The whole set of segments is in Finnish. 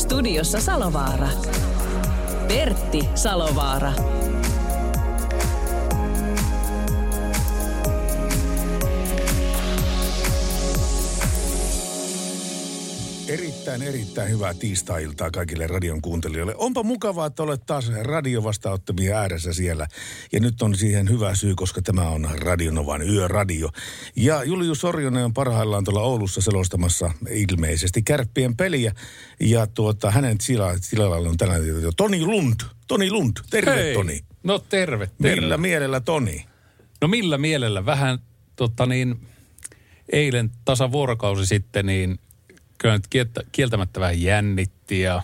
Studiossa Salovaara. Pertti Salovaara. Erittäin, erittäin hyvää tiistai-iltaa kaikille radion kuuntelijoille. Onpa mukavaa, että olet taas radiovastaanottamia ääressä siellä. Ja nyt on siihen hyvä syy, koska tämä on Radionovan yöradio. Ja Julius Sorjonen on parhaillaan tuolla Oulussa selostamassa ilmeisesti kärppien peliä. Ja tuota, hänen tilalla on tänään Toni Lund. Toni Lund, terve Hei. Toni. No terve, terve. Millä mielellä Toni? No millä mielellä? Vähän tota niin, eilen tasa vuorokausi sitten, niin kyllä nyt kieltä, kieltämättä vähän jännitti ja,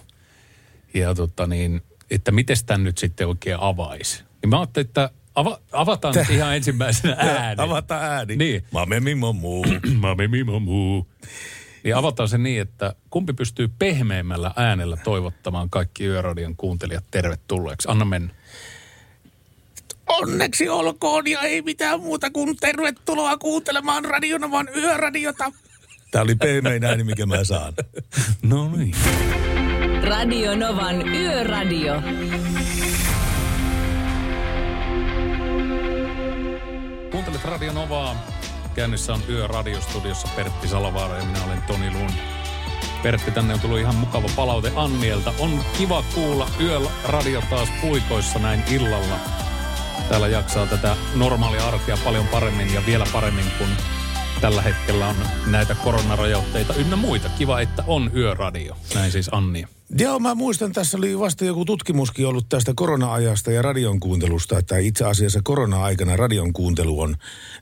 ja tota niin, että miten tämän nyt sitten oikein avaisi. Niin mä ajattelin, että ava, avataan nyt ihan ensimmäisenä ääni. Avata ääni. Niin. Mame mimo muu. Mami mimo muu. Niin avataan se niin, että kumpi pystyy pehmeämmällä äänellä toivottamaan kaikki Yöradion kuuntelijat tervetulleeksi. Anna mennä. Onneksi olkoon ja ei mitään muuta kuin tervetuloa kuuntelemaan Radionovan yöradiota. Tämä oli pehmein ääni, mikä mä saan. No niin. Radio Novan Yöradio. Kuuntelet Radio Novaa. Käynnissä on Yö radiostudiossa Pertti Salavaara ja minä olen Toni Lund. Pertti, tänne on tullut ihan mukava palaute Annielta. On kiva kuulla Yöradio taas puikoissa näin illalla. Täällä jaksaa tätä normaalia arkea paljon paremmin ja vielä paremmin kuin tällä hetkellä on näitä koronarajoitteita ynnä muita. Kiva, että on Yöradio. Näin siis Anni. Joo, mä muistan, tässä oli vasta joku tutkimuskin ollut tästä korona-ajasta ja radion kuuntelusta, että itse asiassa korona-aikana radion kuuntelu on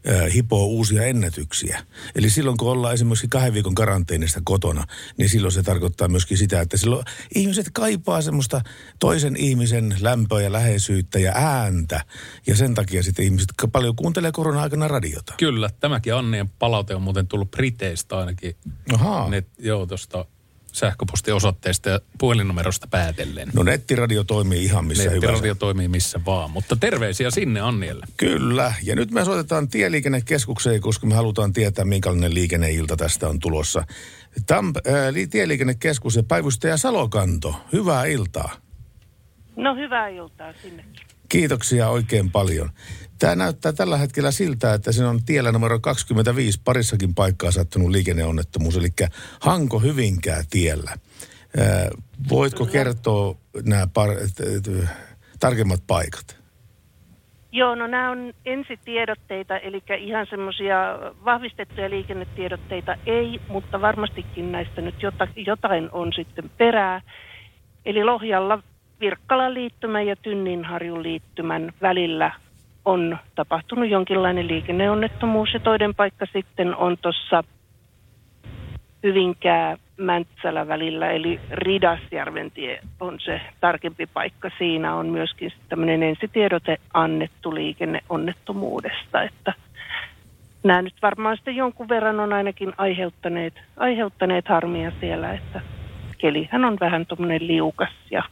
äh, hipoo uusia ennätyksiä. Eli silloin, kun ollaan esimerkiksi kahden viikon karanteenista kotona, niin silloin se tarkoittaa myöskin sitä, että silloin ihmiset kaipaa semmoista toisen ihmisen lämpöä ja läheisyyttä ja ääntä. Ja sen takia sitten ihmiset paljon kuuntelee korona-aikana radiota. Kyllä, tämäkin Annien palaute on muuten tullut Briteistä ainakin. Ahaa. Joo, tuosta sähköpostiosoitteesta ja puhelinnumerosta päätellen. No nettiradio toimii ihan missä hyvänsä. Nettiradio toimii missä vaan, mutta terveisiä sinne Annielle. Kyllä, ja nyt me soitetaan Tieliikennekeskukseen, koska me halutaan tietää, minkälainen liikenneilta tästä on tulossa. Tamp- äh, Tieliikennekeskus ja päivystäjä Salokanto, hyvää iltaa. No hyvää iltaa sinne. Kiitoksia oikein paljon. Tämä näyttää tällä hetkellä siltä, että siinä on tiellä numero 25 parissakin paikkaa sattunut liikenneonnettomuus, eli Hanko-Hyvinkää tiellä. Äh, voitko kertoa nämä par- t- t- tarkemmat paikat? Joo, no nämä on ensitiedotteita, eli ihan semmoisia vahvistettuja liikennetiedotteita ei, mutta varmastikin näistä nyt jota, jotain on sitten perää. Eli Lohjalla Virkkalan liittymän ja Tynninharjun liittymän välillä on tapahtunut jonkinlainen liikenneonnettomuus ja toinen paikka sitten on tuossa Hyvinkää Mäntsälä välillä, eli Ridasjärven tie on se tarkempi paikka. Siinä on myöskin tämmöinen ensitiedote annettu liikenneonnettomuudesta, että nämä nyt varmaan sitten jonkun verran on ainakin aiheuttaneet, aiheuttaneet harmia siellä, että kelihän on vähän tuommoinen liukas ja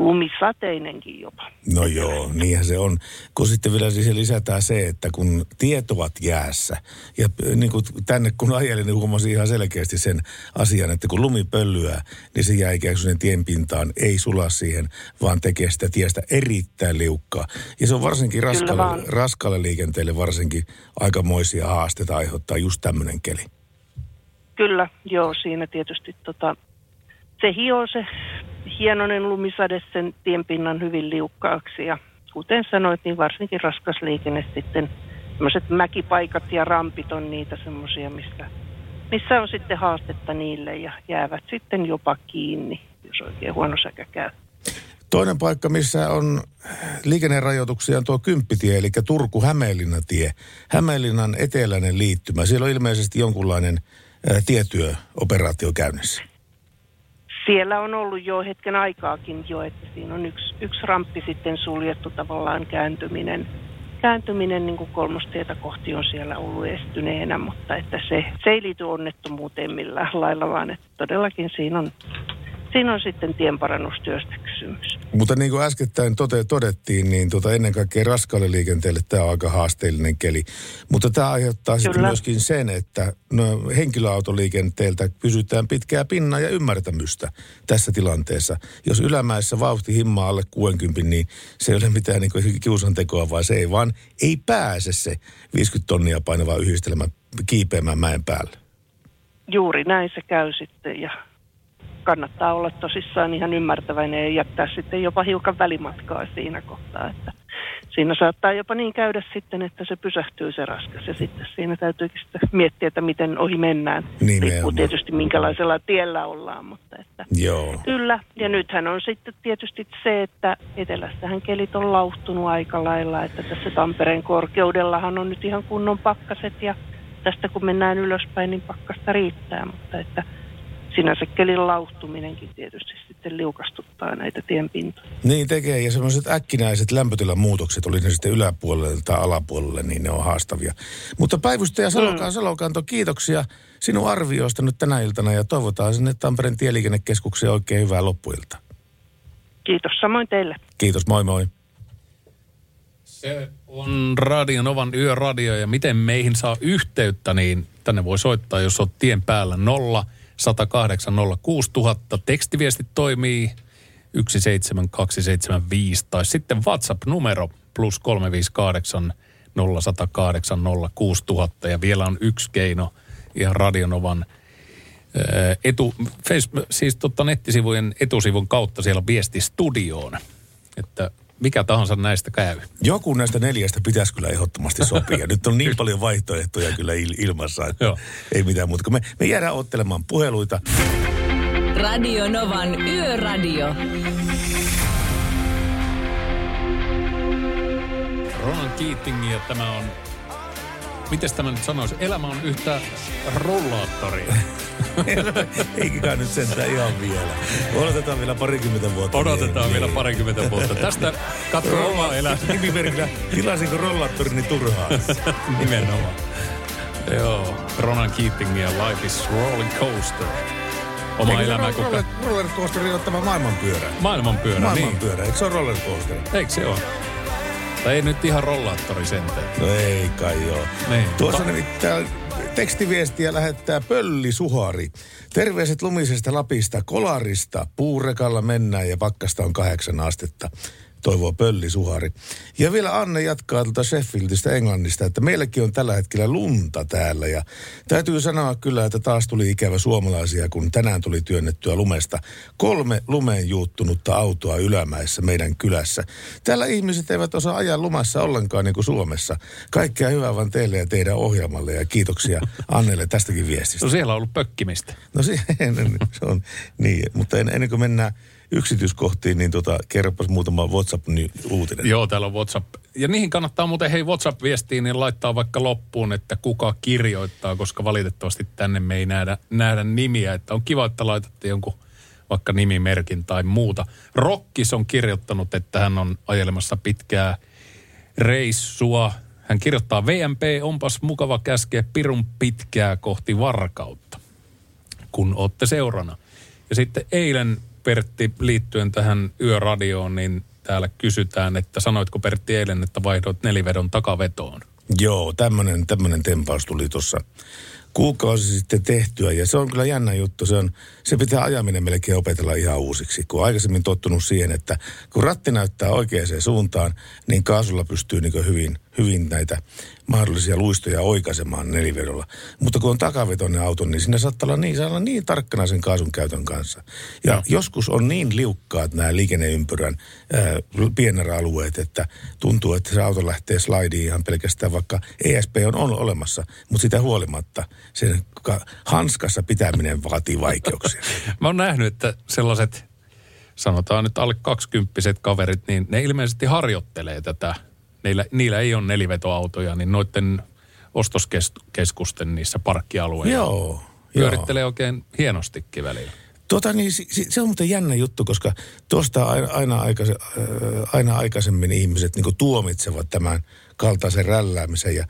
lumisateinenkin jopa. No joo, niinhän se on. Kun sitten vielä siihen lisätään se, että kun tiet ovat jäässä, ja niin kuin tänne kun ajelin, niin huomasin ihan selkeästi sen asian, että kun lumi pöllyää, niin se jää ikään kuin tien pintaan, ei sula siihen, vaan tekee sitä tiestä erittäin liukkaa. Ja se on varsinkin raskaalle, vaan. raskaalle liikenteelle varsinkin aikamoisia haasteita aiheuttaa just tämmöinen keli. Kyllä, joo, siinä tietysti tota, se hioo se hienoinen lumisade sen tienpinnan hyvin liukkaaksi ja kuten sanoit, niin varsinkin raskas liikenne sitten, sellaiset mäkipaikat ja rampit on niitä semmoisia, missä, missä on sitten haastetta niille ja jäävät sitten jopa kiinni, jos oikein huono säkä käy. Toinen paikka, missä on liikennerajoituksia, on tuo Kymppitie, eli Turku-Hämeenlinna-tie. Hämeenlinnan eteläinen liittymä. Siellä on ilmeisesti jonkunlainen tietyöoperaatio käynnissä. Siellä on ollut jo hetken aikaakin jo, että siinä on yksi, yksi ramppi sitten suljettu tavallaan kääntyminen. Kääntyminen niin kuin kolmostietä kohti on siellä ollut estyneenä, mutta että se, se ei liity onnettomuuteen millään lailla, vaan että todellakin siinä on siinä on sitten tienparannustyöstä kysymys. Mutta niin kuin äskettäin tote, todettiin, niin tuota ennen kaikkea raskaalle liikenteelle tämä on aika haasteellinen keli. Mutta tämä aiheuttaa Kyllä. sitten myöskin sen, että no, henkilöautoliikenteeltä pysytään pitkää pinnaa ja ymmärtämystä tässä tilanteessa. Jos ylämäessä vauhti himmaa alle 60, niin se ei ole mitään niin kiusantekoa, vaan se ei vaan ei pääse se 50 tonnia painava yhdistelmä kiipeämään mäen päälle. Juuri näin se käy sitten ja kannattaa olla tosissaan ihan ymmärtäväinen ja jättää sitten jopa hiukan välimatkaa siinä kohtaa, että siinä saattaa jopa niin käydä sitten, että se pysähtyy se raskas ja sitten siinä täytyykin sitten miettiä, että miten ohi mennään. Nimenomaan. Riippuu tietysti minkälaisella tiellä ollaan, mutta että Joo. kyllä. Ja nythän on sitten tietysti se, että etelästähän kelit on lauhtunut aika lailla, että tässä Tampereen korkeudellahan on nyt ihan kunnon pakkaset ja tästä kun mennään ylöspäin, niin pakkasta riittää, mutta että – sinänsä kelin lauhtuminenkin tietysti sitten liukastuttaa näitä tienpintoja. Niin tekee, ja semmoiset äkkinäiset lämpötilan muutokset, oli ne sitten yläpuolelle tai alapuolelle, niin ne on haastavia. Mutta päivystäjä Salokaan, mm. Salokanto, kiitoksia sinun arvioista nyt tänä iltana, ja toivotaan sinne Tampereen tieliikennekeskukseen oikein hyvää loppuilta. Kiitos, samoin teille. Kiitos, moi moi. Se on Radio Novan yöradio, ja miten meihin saa yhteyttä, niin tänne voi soittaa, jos olet tien päällä nolla 108 06000. Tekstiviestit toimii 17275 tai sitten WhatsApp-numero plus 358 0108 06000. Ja vielä on yksi keino ihan Radionovan etu, Facebook, siis totta nettisivujen etusivun kautta siellä viesti studioon. Että mikä tahansa näistä käy. Joku näistä neljästä pitäisi kyllä ehdottomasti sopia. Nyt on niin paljon vaihtoehtoja kyllä il- ilmassa, että Joo. ei mitään muuta. Me, me jäädään ottelemaan puheluita. Radio Novan Yöradio. Ronan Keating ja tämä on miten tämä nyt sanoisi, elämä on yhtä rollaattoria. Eikä nyt sentään ihan vielä. Odotetaan vielä parikymmentä vuotta. Odotetaan niin, vielä niin. parikymmentä vuotta. Tästä katso oma elämä. Nimimerkillä, tilasinko rollaattorini turhaan? Nimenomaan. Joo, Ronan Keating ja Life is Rolling Coaster. Oma Eikö elämä roller, roller, roller coaster on tämä maailmanpyörä. Maailmanpyörä, Maailmanpyörä, niin. eikö se ole roller coaster? Eikö se ole? Tai ei nyt ihan rollaattori sentään. No ei kai joo. Niin. Tuossa nimittäin tekstiviestiä lähettää Pölli Suhari. Terveiset lumisesta Lapista, Kolarista. Puurekalla mennään ja pakkasta on kahdeksan astetta toivoo Pölli Suhari. Ja vielä Anne jatkaa tuota Sheffieldistä Englannista, että meilläkin on tällä hetkellä lunta täällä. Ja täytyy sanoa kyllä, että taas tuli ikävä suomalaisia, kun tänään tuli työnnettyä lumesta kolme lumeen juuttunutta autoa ylämäessä meidän kylässä. Täällä ihmiset eivät osaa ajaa lumassa ollenkaan niin kuin Suomessa. Kaikkea hyvää vaan teille ja teidän ohjelmalle ja kiitoksia Annelle tästäkin viestistä. No siellä on ollut pökkimistä. No se, se on niin, mutta ennen kuin mennään yksityiskohtiin, niin tota, kerropas muutama WhatsApp-uutinen. Joo, täällä on WhatsApp. Ja niihin kannattaa muuten, hei WhatsApp-viestiin, niin laittaa vaikka loppuun, että kuka kirjoittaa, koska valitettavasti tänne me ei nähdä, nähdä nimiä. Että on kiva, että laitatte jonkun vaikka nimimerkin tai muuta. Rokkis on kirjoittanut, että hän on ajelemassa pitkää reissua. Hän kirjoittaa, VMP onpas mukava käskeä pirun pitkää kohti varkautta, kun olette seurana. Ja sitten eilen Pertti, liittyen tähän yöradioon, niin täällä kysytään, että sanoitko Pertti eilen, että vaihdoit nelivedon takavetoon? Joo, tämmöinen tämmönen tempaus tuli tuossa kuukausi sitten tehtyä. Ja se on kyllä jännä juttu. Se, on, se pitää ajaminen melkein opetella ihan uusiksi. Kun aikaisemmin tottunut siihen, että kun ratti näyttää oikeaan suuntaan, niin kaasulla pystyy niin hyvin, hyvin näitä mahdollisia luistoja oikaisemaan nelivedolla. Mutta kun on takavetoinen auto, niin siinä saattaa olla niin, olla niin tarkkana sen kaasun käytön kanssa. Ja no. joskus on niin liukkaat nämä liikenneympyrän ää, alueet, että tuntuu, että se auto lähtee slaidiin ihan pelkästään, vaikka ESP on, on olemassa. Mutta sitä huolimatta sen hanskassa pitäminen vaatii vaikeuksia. Mä oon nähnyt, että sellaiset sanotaan nyt alle kaksikymppiset kaverit, niin ne ilmeisesti harjoittelee tätä niillä, niillä ei ole nelivetoautoja, niin noiden ostoskeskusten niissä parkkialueilla joo, pyörittelee joo. oikein hienostikin välillä. Tuota niin, se on muuten jännä juttu, koska tuosta aina, aina, aikaise, aina aikaisemmin ihmiset niin tuomitsevat tämän kaltaisen rälläämisen ja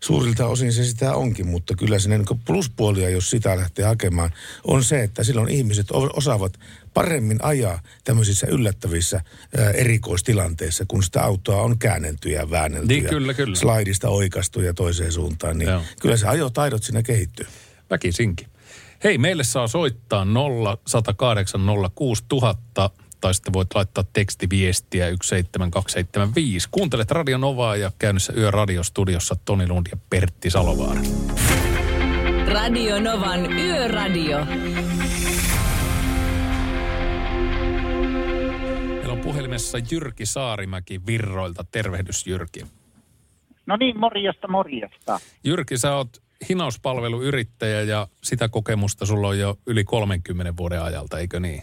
suurilta osin se sitä onkin, mutta kyllä sinne niin pluspuolia, jos sitä lähtee hakemaan, on se, että silloin ihmiset osaavat paremmin ajaa tämmöisissä yllättävissä ää, erikoistilanteissa, kun sitä autoa on käännelty ja väännelty niin, ja kyllä, kyllä. slaidista oikastu ja toiseen suuntaan, niin Joo. kyllä se ajotaidot siinä kehittyy. Väkisinkin. Hei, meille saa soittaa 0 108 06000 tai sitten voit laittaa tekstiviestiä 17275. Kuuntelet Radio Novaa ja käynnissä Yöradiostudiossa Toni Lund ja Pertti Salovaara. Radio Novan Yöradio. Meillä on puhelimessa Jyrki Saarimäki Virroilta. Tervehdys Jyrki. No niin, morjesta, morjesta. Jyrki, sä oot hinauspalveluyrittäjä ja sitä kokemusta sulla on jo yli 30 vuoden ajalta, eikö niin?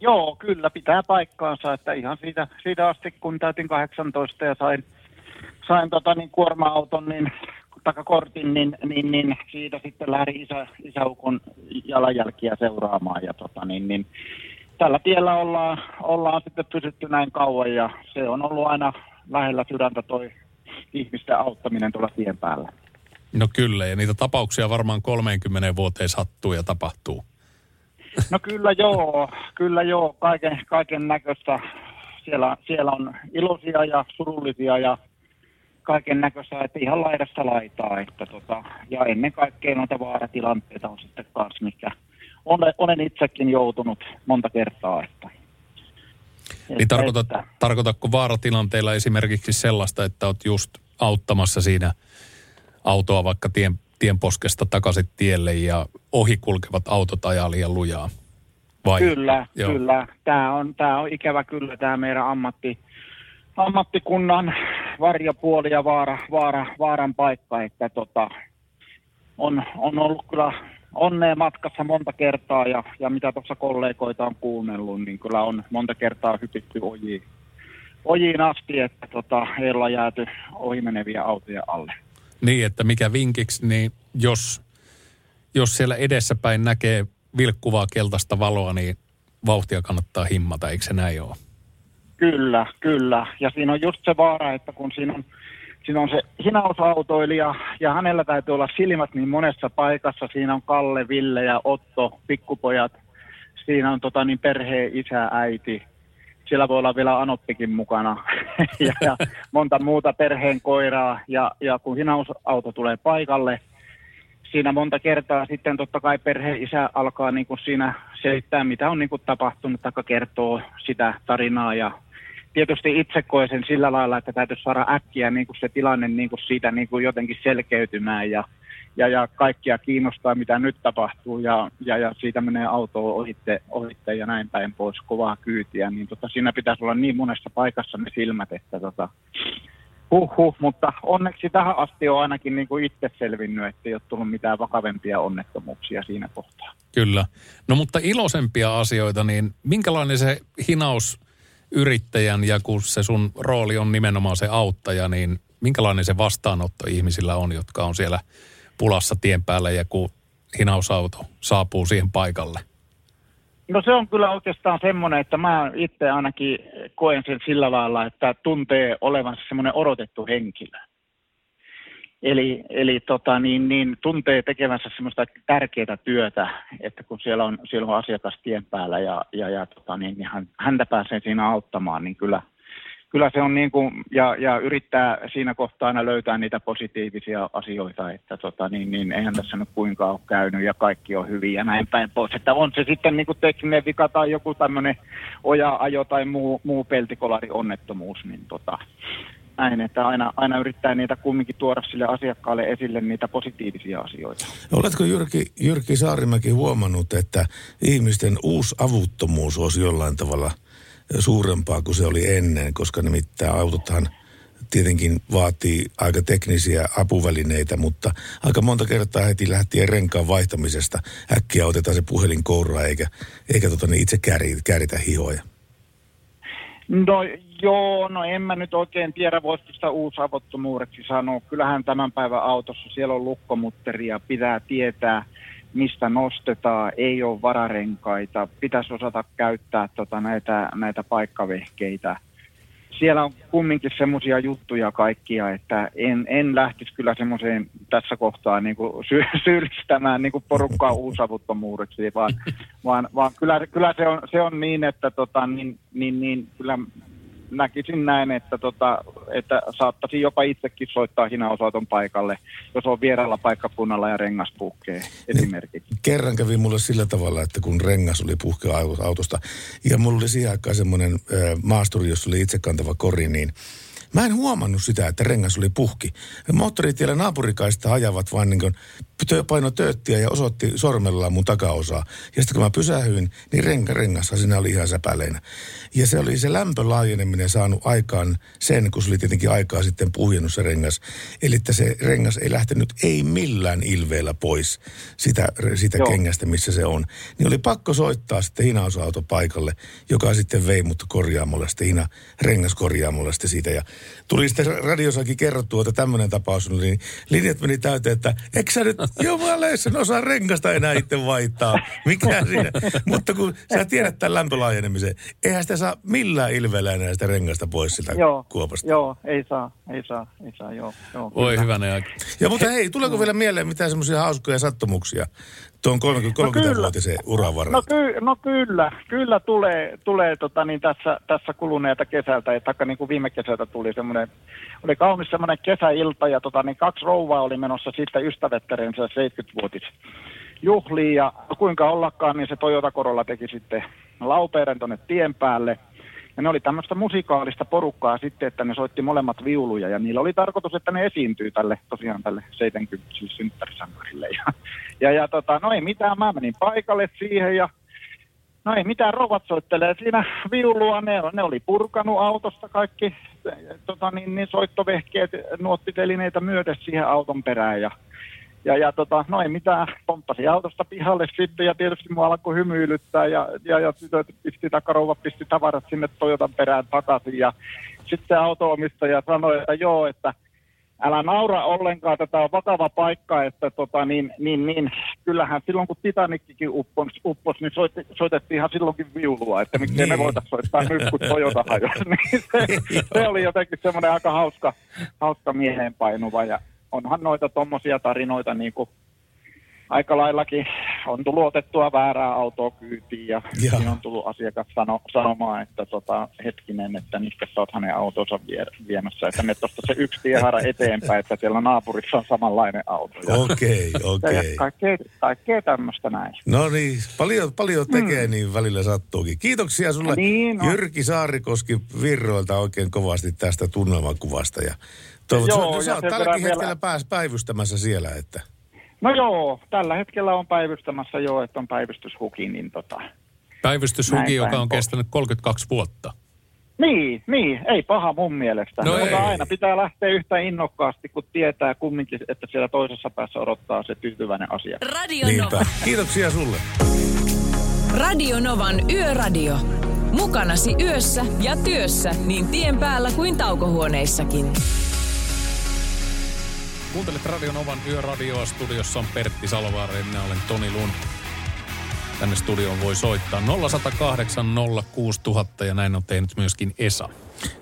Joo, kyllä pitää paikkaansa, että ihan siitä, siitä asti kun täytin 18 ja sain, sain tota, niin kuorma-auton, niin takakortin, niin, niin, niin siitä sitten lähdin isä, isäukon jalanjälkiä seuraamaan. Ja tota, niin, niin, tällä tiellä ollaan, ollaan sitten pysytty näin kauan ja se on ollut aina lähellä sydäntä toi ihmisten auttaminen tuolla tien päällä. No kyllä, ja niitä tapauksia varmaan 30 vuoteen sattuu ja tapahtuu. No kyllä joo, kyllä joo, kaiken, kaiken näköistä. Siellä, siellä on iloisia ja surullisia ja kaiken näköistä, että ihan laidasta laitaa. Että tota, ja ennen kaikkea noita vaaratilanteita on sitten kanssa, mikä olen, olen itsekin joutunut monta kertaa. Että, niin tarkoitat, että, tarkoitatko vaaratilanteilla esimerkiksi sellaista, että olet just auttamassa siinä autoa vaikka tien tienposkesta takaisin tielle ja ohikulkevat autot ajaa liian lujaa? Vai? Kyllä, Joo. kyllä. Tämä on, tämä on ikävä kyllä tämä meidän ammatti, ammattikunnan varjopuoli ja vaara, vaara, vaaran paikka, että tota, on, on ollut kyllä onnea matkassa monta kertaa ja, ja mitä tuossa kollegoita on kuunnellut, niin kyllä on monta kertaa hypitty ojiin, ojiin asti, että tota, ei olla jääty ohimeneviä autoja alle. Niin, että mikä vinkiksi, niin jos, jos siellä edessäpäin näkee vilkkuvaa keltaista valoa, niin vauhtia kannattaa himmata, eikö se näin ole? Kyllä, kyllä. Ja siinä on just se vaara, että kun siinä on, siinä on se hinausautoilija ja hänellä täytyy olla silmät niin monessa paikassa. Siinä on Kalle, Ville ja Otto, pikkupojat. Siinä on tota, niin perheen isä, äiti, siellä voi olla vielä anoppikin mukana ja, ja monta muuta perheen koiraa. Ja, ja kun hinausauto tulee paikalle, siinä monta kertaa sitten totta kai perheen isä alkaa niin kuin siinä selittää, mitä on niin kuin tapahtunut, tai kertoo sitä tarinaa. Ja tietysti itse koen sen sillä lailla, että täytyisi saada äkkiä niin kuin se tilanne niin kuin siitä niin kuin jotenkin selkeytymään. Ja ja, ja kaikkia kiinnostaa, mitä nyt tapahtuu, ja, ja, ja siitä menee auto ohitte, ohitte ja näin päin pois kovaa kyytiä, niin tota, siinä pitäisi olla niin monessa paikassa ne silmät, että tota, Huhhuh, mutta onneksi tähän asti on ainakin niin kuin itse selvinnyt, että ei ole tullut mitään vakavempia onnettomuuksia siinä kohtaa. Kyllä. No mutta iloisempia asioita, niin minkälainen se hinaus yrittäjän ja kun se sun rooli on nimenomaan se auttaja, niin minkälainen se vastaanotto ihmisillä on, jotka on siellä pulassa tien päällä ja kun hinausauto saapuu siihen paikalle? No se on kyllä oikeastaan semmoinen, että mä itse ainakin koen sen sillä lailla, että tuntee olevansa semmoinen odotettu henkilö. Eli, eli tota, niin, niin, tuntee tekevänsä semmoista tärkeää työtä, että kun siellä on, siellä on asiakas tien päällä ja, ja, ja tota, niin, niin hän, häntä pääsee siinä auttamaan, niin kyllä – kyllä se on niin kuin, ja, ja yrittää siinä kohtaa aina löytää niitä positiivisia asioita, että tota, niin, niin, eihän tässä nyt kuinka ole käynyt ja kaikki on hyvin ja näin päin pois. Että on se sitten niin kuin tekninen vika tai joku tämmöinen oja-ajo tai muu, muu peltikolari onnettomuus, niin tota, näin, että aina, aina yrittää niitä kumminkin tuoda sille asiakkaalle esille niitä positiivisia asioita. Oletko Jyrki, Jyrki Saarimäki huomannut, että ihmisten uusi avuttomuus olisi jollain tavalla – suurempaa kuin se oli ennen, koska nimittäin autothan tietenkin vaatii aika teknisiä apuvälineitä, mutta aika monta kertaa heti lähtien renkaan vaihtamisesta äkkiä otetaan se puhelin kouraan eikä, eikä tota, niin itse kääritä, kääritä hihoja. No joo, no en mä nyt oikein tiedä, voisiko sitä uusavottomuudeksi sanoa. Kyllähän tämän päivän autossa siellä on lukkomutteria, pitää tietää – mistä nostetaan, ei ole vararenkaita, pitäisi osata käyttää tota näitä, näitä paikkavehkeitä. Siellä on kumminkin semmoisia juttuja kaikkia, että en, en lähtisi kyllä semmoiseen tässä kohtaa niin kuin sy- syyllistämään niin kuin porukkaa uusavuttomuudeksi, vaan, vaan, vaan kyllä, kyllä se, on, se on niin, että tota, niin, niin, niin, kyllä näkisin näin, että, tota, että saattaisi jopa itsekin soittaa hinausauton paikalle, jos on vieraalla paikkakunnalla ja rengas puhkee esimerkiksi. Kerran kävi mulle sillä tavalla, että kun rengas oli puhkea autosta, ja mulla oli siihen aikaan semmoinen maasturi, jossa oli itsekantava kori, niin Mä en huomannut sitä, että rengas oli puhki. Moottoritiellä naapurikaista ajavat vain niin paino tööttiä ja osoitti sormellaan mun takaosaa. Ja sitten kun mä pysähyin, niin renka rengassa siinä oli ihan säpäleinä. Ja se oli se lämpölaajeneminen saanut aikaan sen, kun se oli tietenkin aikaa sitten puhjennut se rengas. Eli että se rengas ei lähtenyt ei millään ilveellä pois sitä, sitä kengästä, missä se on. Niin oli pakko soittaa sitten hinausauto paikalle, joka sitten vei mut korjaamolle sitten hina, rengas korjaamolle sitten siitä. Ja tuli sitten radiossakin kerrottua, että tämmöinen tapaus oli, niin linjat meni täyteen, että eikö sä nyt jumaleissa osaa rengasta enää itse vaihtaa. Mikä siinä? Mutta kun sä tiedät tämän lämpölaajenemisen, eihän sitä saa millään ilveellä enää sitä rengasta pois sitä joo, kuopasta. Joo, ei saa, ei saa, ei saa, joo. joo Oi hyvänä aika. Ja mutta hei, tuleeko vielä mieleen mitään semmoisia hauskoja sattumuksia tuon 30, 30-vuotisen uran varrella? No, ky, no kyllä, kyllä tulee, tulee tota, niin tässä, tässä kuluneelta kesältä, että niin kuin viime kesältä tuli semmoinen, oli kaunis semmoinen kesäilta ja tota, niin kaksi rouvaa oli menossa sitten ystävättärensä 70-vuotis juhliin ja kuinka ollakaan, niin se Toyota Corolla teki sitten laupeeren tuonne tien päälle. Ja ne oli tämmöistä musikaalista porukkaa sitten, että ne soitti molemmat viuluja ja niillä oli tarkoitus, että ne esiintyy tälle tosiaan tälle 70 synttärisankarille. Ja, ja, ja tota, no ei mitään, mä menin paikalle siihen ja no ei mitään, rovat soittelee siinä viulua, ne, ne oli purkanut autosta kaikki tota, niin, niin soittovehkeet, nuottitelineitä myöten siihen auton perään ja ja, ja tota, no ei mitään, pomppasi autosta pihalle sitten ja tietysti mua alkoi hymyilyttää ja, ja, ja tytöt pisti takarouva, pisti tavarat sinne Toyotan perään takaisin ja sitten autoomistaja sanoi, että joo, että älä naura ollenkaan, tätä on vakava paikka, että tota, niin, niin, niin, kyllähän silloin kun Titanikkikin uppos, uppos niin soitti, soitettiin ihan silloinkin viulua, että miksi niin. me voitaisiin soittaa nyt, kun Toyota hajosi. niin se, se, oli jotenkin semmoinen aika hauska, hauska mieleenpainuva ja onhan noita tuommoisia tarinoita niin kuin aika laillakin on tullut otettua väärää autoa kyytiin ja siinä on tullut asiakas sano, sanomaan, että tota, hetkinen, että nyt sä oot hänen autonsa vie, viemässä, että me tuosta se yksi tiehara eteenpäin, että siellä naapurissa on samanlainen auto. Okei, okei. Okay, kaikkea, kaikkea tämmöistä näin. No niin, paljon, paljon tekee, mm. niin välillä sattuukin. Kiitoksia sulle niin, no. Jyrki Saarikoski Virroilta oikein kovasti tästä tunnelmakuvasta ja Toivot, joo, sä, sä oot tälläkin hetkellä vielä... pääs päivystämässä siellä, että... No joo, tällä hetkellä on päivystämässä jo, että on päivystyshuki, niin tota... Päivystyshuki, joka on kestänyt 32 vuotta. Niin, niin, ei paha mun mielestä. No Mutta ei. aina pitää lähteä yhtä innokkaasti, kun tietää kumminkin, että siellä toisessa päässä odottaa se tyytyväinen asia. Radio Niinpä. Nova. Kiitoksia sulle. Radio Novan Yöradio. Mukanasi yössä ja työssä niin tien päällä kuin taukohuoneissakin. Kuuntelet Radio Novan Yöradioa. Studiossa on Pertti Salovaara ja minä olen Toni Lund. Tänne studioon voi soittaa 0108 06000 ja näin on tehnyt myöskin Esa.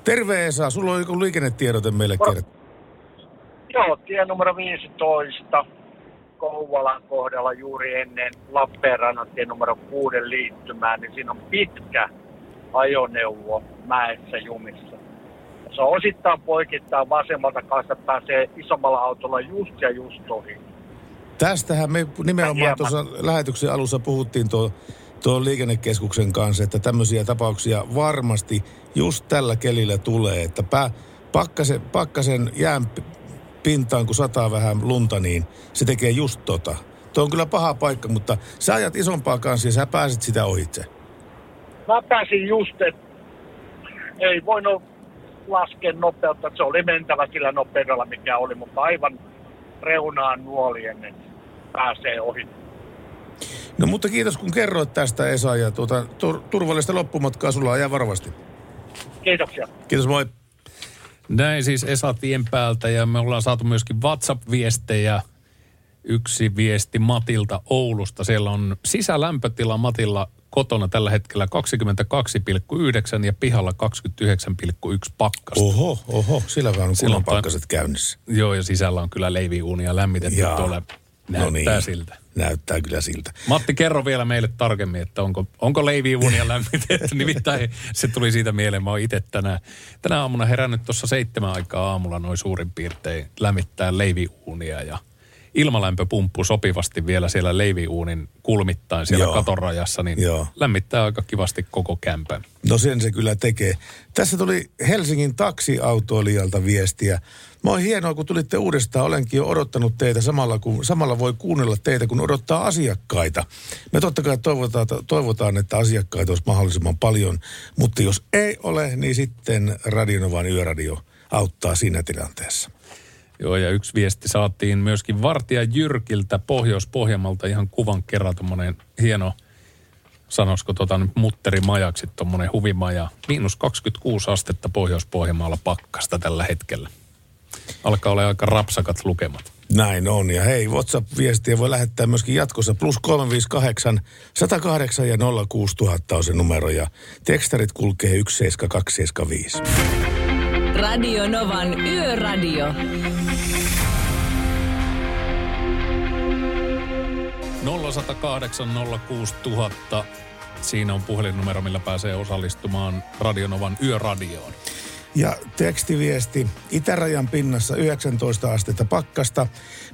Terve Esa, sulla on joku liikennetiedote meille kertoa. Joo, tie numero 15 Kouvalan kohdalla juuri ennen Lappeenrannan tie numero 6 liittymään, niin siinä on pitkä ajoneuvo mäessä jumissa se on osittain poikittaa vasemmalta kanssa pääsee isommalla autolla just ja just ohi. Tästähän me nimenomaan tuossa lähetyksen alussa puhuttiin tuo, tuo liikennekeskuksen kanssa, että tämmöisiä tapauksia varmasti just tällä kelillä tulee, että pää, pakkasen, pakkasen jään pintaan, kun sataa vähän lunta, niin se tekee just tota. Tuo on kyllä paha paikka, mutta sä ajat isompaa kanssa ja sä pääsit sitä ohitse. Mä pääsin just, että ei voinut laskea nopeutta. Se oli mentävä sillä nopeudella, mikä oli, mutta aivan reunaan nuoli ennen pääsee ohi. No mutta kiitos kun kerroit tästä Esa ja tuota, tur- turvallista loppumatkaa sulla ajaa varovasti. Kiitoksia. Kiitos moi. Näin siis Esa tien päältä ja me ollaan saatu myöskin WhatsApp-viestejä Yksi viesti Matilta Oulusta. Siellä on sisälämpötila Matilla kotona tällä hetkellä 22,9 ja pihalla 29,1 pakkasta. Oho, oho, sillä on Silloin kunnon pakkaset käynnissä. Joo, ja sisällä on kyllä leiviuunia lämmitetty Jaa. tuolla. Näyttää No niin. siltä. Näyttää kyllä siltä. Matti, kerro vielä meille tarkemmin, että onko, onko leiviuunia lämmitetty. Nimittäin se tuli siitä mieleen. Mä oon itse tänä, tänä aamuna herännyt tuossa seitsemän aikaa aamulla noin suurin piirtein lämmittää leiviuunia ja ilmalämpö pumppuu sopivasti vielä siellä leiviuunin kulmittain siellä Joo. katorajassa, niin Joo. lämmittää aika kivasti koko kämpän. No sen se kyllä tekee. Tässä tuli Helsingin taksiautoilijalta viestiä. Mä oon hienoa, kun tulitte uudestaan. Olenkin jo odottanut teitä samalla, kun, samalla voi kuunnella teitä, kun odottaa asiakkaita. Me totta kai toivotaan, toivotaan, että asiakkaita olisi mahdollisimman paljon. Mutta jos ei ole, niin sitten Radionovan yöradio auttaa siinä tilanteessa. Joo, ja yksi viesti saatiin myöskin Vartija Jyrkiltä Pohjois-Pohjanmalta ihan kuvan kerran tuommoinen hieno, sanoisiko tota nyt mutterimajaksi, tuommoinen huvimaja. Miinus 26 astetta Pohjois-Pohjanmaalla pakkasta tällä hetkellä. Alkaa olla aika rapsakat lukemat. Näin on. Ja hei, WhatsApp-viestiä voi lähettää myöskin jatkossa. Plus 358 108 ja 06000 on se numero. Ja tekstarit kulkee 17275. Radio Novan Yöradio. 0108 06000. Siinä on puhelinnumero, millä pääsee osallistumaan Radionovan yöradioon. Ja tekstiviesti. Itärajan pinnassa 19 astetta pakkasta.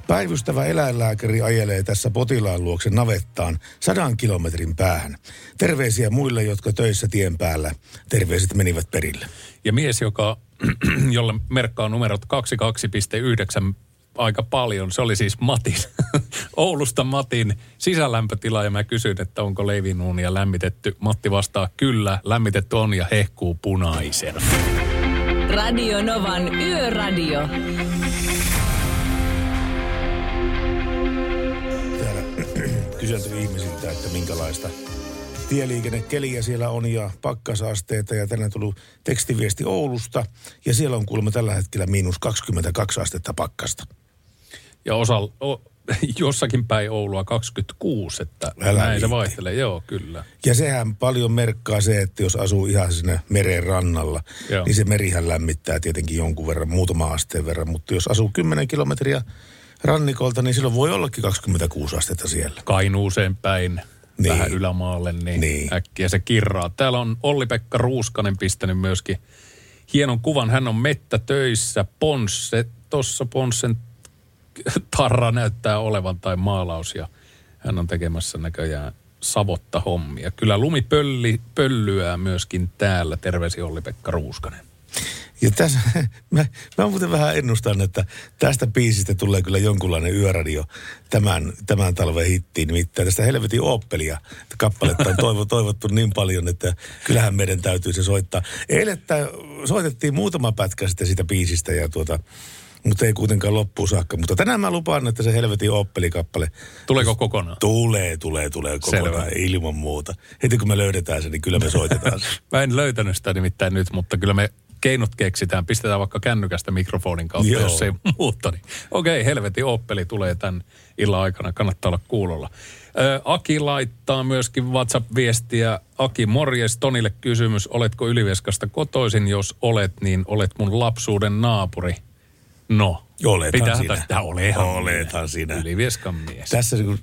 Päivystävä eläinlääkäri ajelee tässä potilaan luokse navettaan sadan kilometrin päähän. Terveisiä muille, jotka töissä tien päällä. Terveiset menivät perille. Ja mies, joka, jolle merkkaa numerot 22.9 aika paljon, se oli siis Matin, Oulusta Matin sisälämpötila ja mä kysyin, että onko leivinuunia lämmitetty. Matti vastaa, kyllä, lämmitetty on ja hehkuu punaisena. Radio Novan Yöradio. Täällä kyselty ihmisiltä, että minkälaista tieliikennekeliä siellä on ja pakkasasteita. Ja tänään tullut tekstiviesti Oulusta ja siellä on kuulemma tällä hetkellä miinus 22 astetta pakkasta. Ja osa, o, jossakin päin Oulua 26, että Älä näin se vaihtelee. Joo, kyllä. Ja sehän paljon merkkaa se, että jos asuu ihan siinä meren rannalla. Joo. niin se merihän lämmittää tietenkin jonkun verran, muutama asteen verran. Mutta jos asuu 10 kilometriä rannikolta, niin silloin voi ollakin 26 astetta siellä. Kainuuseen päin, niin. Vähän ylämaalle, niin, niin äkkiä se kirraa. Täällä on Olli-Pekka Ruuskanen pistänyt myöskin hienon kuvan. Hän on mettätöissä. Ponsse, tuossa Ponssen tarra näyttää olevan tai maalaus ja hän on tekemässä näköjään savotta hommia. Kyllä lumi pölli, pöllyää myöskin täällä. Terveisi Olli-Pekka Ruuskanen. Ja tässä, mä, mä muuten vähän ennustan, että tästä biisistä tulee kyllä jonkunlainen yöradio tämän, tämän talven hittiin. Nimittäin tästä Helvetin Oppelia kappaletta on toivo, toivottu niin paljon, että kyllähän meidän täytyy se soittaa. Eilettä soitettiin muutama pätkä sitten siitä biisistä ja tuota, mutta ei kuitenkaan loppuun saakka. Mutta tänään mä lupaan, että se Helvetin Oppeli-kappale Tuleeko kokonaan? tulee, tulee, tulee kokonaan Selvä. ilman muuta. Heti kun me löydetään se, niin kyllä me soitetaan se. Mä en löytänyt sitä nimittäin nyt, mutta kyllä me keinot keksitään. Pistetään vaikka kännykästä mikrofonin kautta, Joo. jos ei muuta. Niin. Okei, helvetin Oppeli tulee tämän illan aikana. Kannattaa olla kuulolla. Ö, Aki laittaa myöskin WhatsApp-viestiä. Aki, morjes. Tonille kysymys. Oletko Ylivieskasta kotoisin? Jos olet, niin olet mun lapsuuden naapuri. No. Olethan Pitää sinä. tästä olehan. Olethan sinä. Ylivieskan mies. Tässä kun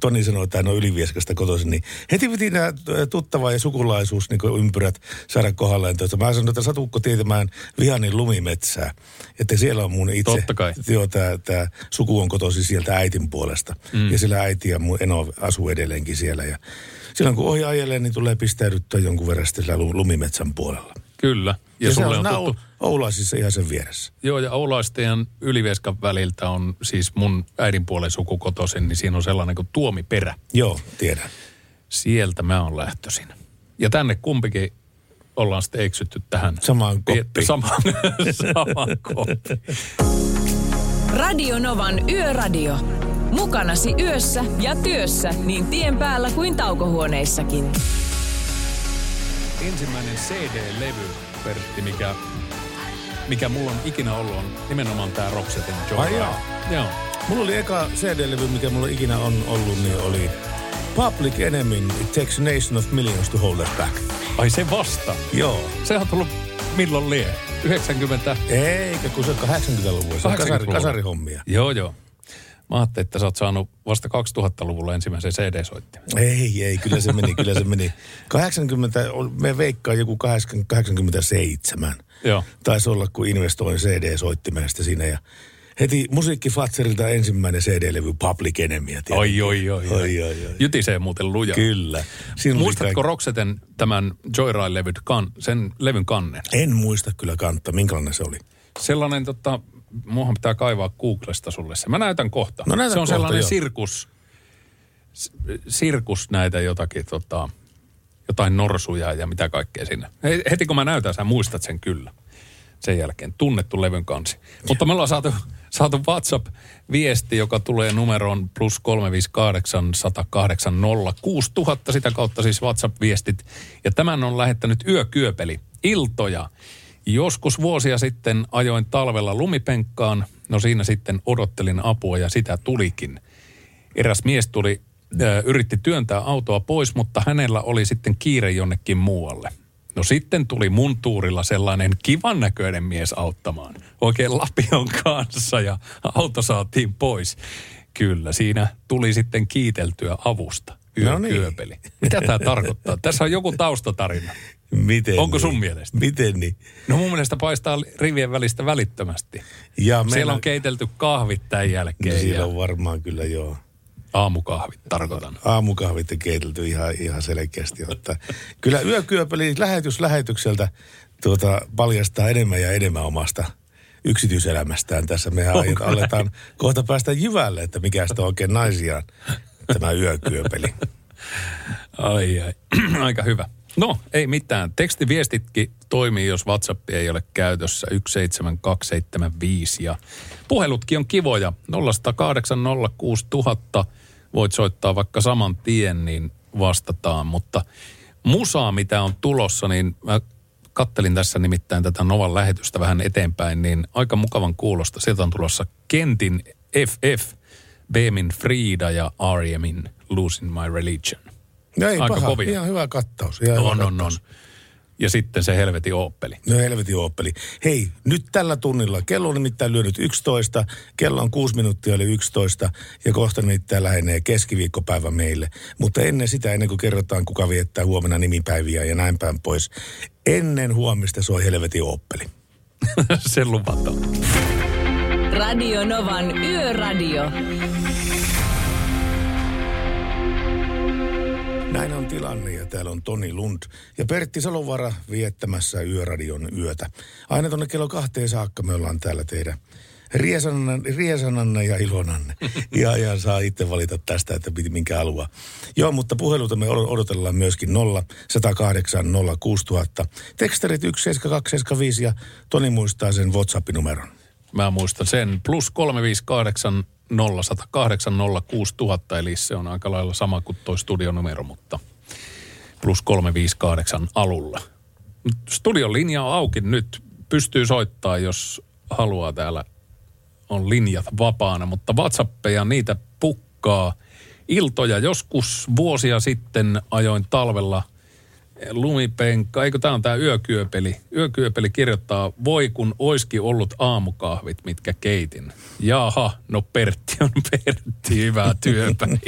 Toni sanoi, että hän on Ylivieskasta kotoisin, niin heti piti nämä tuttava ja sukulaisuus niin ympyrät saada kohdalleen. Tuosta. Mä sanoin, että satutko tietämään Vihanin lumimetsää, että siellä on mun itse, Totta kai. joo, tämä, tämä suku on kotoisin sieltä äitin puolesta. Mm. Ja sillä äiti ja mun eno asuu edelleenkin siellä. Ja silloin kun ohi ajelee, niin tulee pistäydyttää jonkun verran lumimetsän puolella. Kyllä. Ja, Ja, se sulle on, on on tuttu. Oulaisissa ihan sen vieressä. Joo, ja Oulaisten ja Ylivieskan väliltä on siis mun äidinpuolen sukukotoisin, niin siinä on sellainen kuin Tuomiperä. Joo, tiedän. Sieltä mä oon lähtöisin. Ja tänne kumpikin ollaan sitten eksytty tähän. Samaan koppiin. Samaan, samaan koppiin. Radio Novan Yöradio. Mukanasi yössä ja työssä niin tien päällä kuin taukohuoneissakin. Ensimmäinen CD-levy, Pertti, mikä, mikä mulla on ikinä ollut, on nimenomaan tämä Roxetin Joy. Ai jaa. Joo. Mulla oli eka CD-levy, mikä mulla ikinä on ollut, niin oli Public Enemy, It Takes a Nation of Millions to Hold Us Back. Ai se vasta. Joo. Se on tullut milloin lie? 90? Eikä, kun se on 80-luvulla. Se on kasari, 80-luvulla. kasarihommia. Joo, joo. Mä ajattelin, että sä oot saanut vasta 2000-luvulla ensimmäisen CD-soittimen. Ei, ei, kyllä se meni, kyllä se meni. 80, me veikkaan joku 80, 87. Joo. Taisi olla, kun investoin CD-soittimesta siinä ja heti musiikkifatserilta ensimmäinen CD-levy Public Enemyä. Oi, oi, oi, oi. oi, oi. Jytisee muuten luja. Kyllä. Siinä Muistatko kaikki- Rokseten tämän Joyride-levyn kan, sen levyn kannen? En muista kyllä kantta, minkälainen se oli. Sellainen, tota, muahan pitää kaivaa Googlesta sulle se. Mä näytän kohta. No näytä se on kohta, sellainen joo. sirkus, sirkus näitä jotakin, tota, jotain norsuja ja mitä kaikkea siinä. He- Heti kun mä näytän, sä muistat sen kyllä. Sen jälkeen tunnettu levyn kansi. Mutta me ollaan saatu, saatu WhatsApp-viesti, joka tulee numeroon plus 358 108 6000. Sitä kautta siis WhatsApp-viestit. Ja tämän on lähettänyt Yökyöpeli. Iltoja. Joskus vuosia sitten ajoin talvella lumipenkkaan. No siinä sitten odottelin apua ja sitä tulikin. Eräs mies tuli, ö, yritti työntää autoa pois, mutta hänellä oli sitten kiire jonnekin muualle. No sitten tuli mun tuurilla sellainen kivan näköinen mies auttamaan. Oikein lapion kanssa ja auto saatiin pois. Kyllä, siinä tuli sitten kiiteltyä avusta. No niin. Mitä tämä tarkoittaa? Tässä on joku taustatarina. Miten Onko niin? sun mielestä? Miten niin? No mun mielestä paistaa rivien välistä välittömästi. Ja Siellä meillä- on keitelty kahvit tämän jälkeen No, siellä ja on varmaan kyllä joo. aamukahvit tarkoitan. Aamukahvit on keitelty ihan, ihan selkeästi. Että kyllä yökyöpeli lähetys lähetykseltä tuota, paljastaa enemmän ja enemmän omasta yksityiselämästään. Tässä me aletaan kohta päästä jyvälle, että mikä sitä on oikein naisia tämä yökyöpeli. Ai ai, aika hyvä. No, ei mitään. Tekstiviestitkin toimii, jos WhatsApp ei ole käytössä 17275 ja puhelutkin on kivoja. 0108 06000 voit soittaa vaikka saman tien, niin vastataan. Mutta musaa, mitä on tulossa, niin mä kattelin tässä nimittäin tätä Novan lähetystä vähän eteenpäin, niin aika mukavan kuulosta. Sieltä on tulossa Kentin FF, Beemin Frida ja R.E.Min Losing My Religion. No ei Aika paha, kovia. ihan hyvä kattaus. Ihan On, hyvä on, on. kattaus. Ja sitten se helvetin ooppeli. No helvetin ooppeli. Hei, nyt tällä tunnilla, kello on nimittäin lyönyt 11, kello on 6 minuuttia oli 11 ja kohta nimittäin lähenee keskiviikkopäivä meille. Mutta ennen sitä, ennen kuin kerrotaan kuka viettää huomenna nimipäiviä ja näin päin pois, ennen huomista soi helvetin ooppeli. se luvataan. Radio Novan Yöradio. Näin on tilanne ja täällä on Toni Lund ja Pertti Salovara viettämässä Yöradion yötä. Aina tuonne kello kahteen saakka me ollaan täällä teidän riesananne, riesananne ja ilonanne. Ja, ja saa itse valita tästä, että piti minkä haluaa. Joo, mutta puheluita me od- odotellaan myöskin 0 108 06000. Tekstarit 17275 ja Toni muistaa sen WhatsApp-numeron. Mä muistan sen. Plus 358 0108 06000, eli se on aika lailla sama kuin toi studionumero, mutta plus 358 alulla. Studion linja on auki nyt. Pystyy soittaa, jos haluaa täällä on linjat vapaana, mutta WhatsAppeja niitä pukkaa. Iltoja joskus vuosia sitten ajoin talvella lumipenkka, eikö tämä on tämä yökyöpeli. Yökyöpeli kirjoittaa, voi kun oiski ollut aamukahvit, mitkä keitin. Jaha, no Pertti on Pertti, hyvää työpäivää.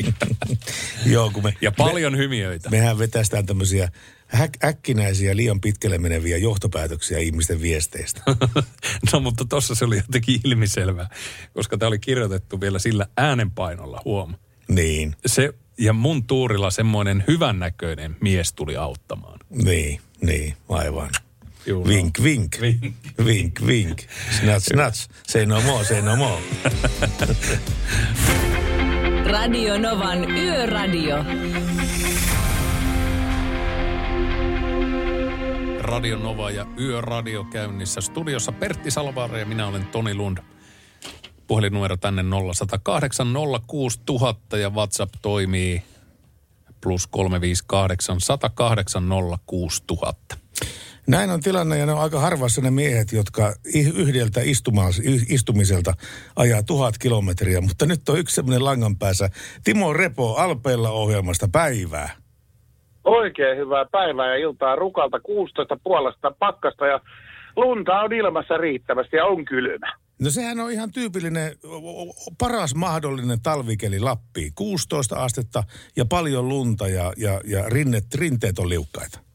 Joo, kun me, Ja paljon hymiöitä. mehän vetästään tämmöisiä häk- äkkinäisiä, liian pitkälle meneviä johtopäätöksiä ihmisten viesteistä. No mutta tossa se oli jotenkin ilmiselvää, koska tämä oli kirjoitettu vielä sillä äänenpainolla, huom. niin, Se, ja mun tuurilla semmoinen hyvännäköinen mies tuli auttamaan. niin, niin, aivan. Juu, Vink, vink. Vink. Vink, vink. Snats, snats. Say no more, say no more. Radio Novan Yöradio. Radio Nova ja Yöradio käynnissä. Studiossa Pertti Salvaara ja minä olen Toni Lund. Puhelinnumero tänne 0108 06000 ja WhatsApp toimii plus 358 108 06000. Näin on tilanne ja ne on aika harvassa ne miehet, jotka yhdeltä istumiselta ajaa tuhat kilometriä. Mutta nyt on yksi semmoinen langan päässä. Timo Repo Alpeilla ohjelmasta päivää. Oikein hyvää päivää ja iltaa rukalta 16 puolesta pakkasta ja lunta on ilmassa riittävästi ja on kylmä. No sehän on ihan tyypillinen, paras mahdollinen talvikeli Lappi. 16 astetta ja paljon lunta ja, ja, ja rinnet, rinteet on liukkaita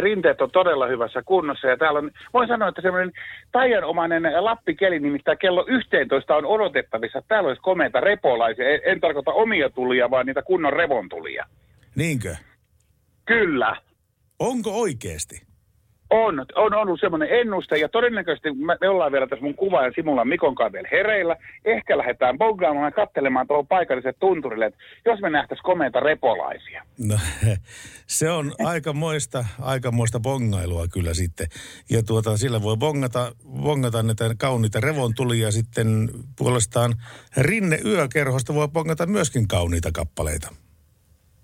rinteet on todella hyvässä kunnossa ja täällä on, voin sanoa, että semmoinen taianomainen lappikeli, nimittäin kello 11 on odotettavissa, täällä olisi komeita repolaisia. En, en tarkoita omia tulia, vaan niitä kunnon revontulia. Niinkö? Kyllä. Onko oikeasti? On, on ollut semmoinen ennuste ja todennäköisesti me, me ollaan vielä tässä mun kuva ja Simulla Mikon kanssa vielä hereillä. Ehkä lähdetään boggaamaan ja katselemaan tuohon paikalliset tunturille, että jos me nähtäisiin komeita repolaisia. No, se on aikamoista, aikamoista bongailua kyllä sitten. Ja tuota, sillä voi bongata, bongata näitä kauniita revontulia sitten puolestaan rinne yökerhosta voi bongata myöskin kauniita kappaleita.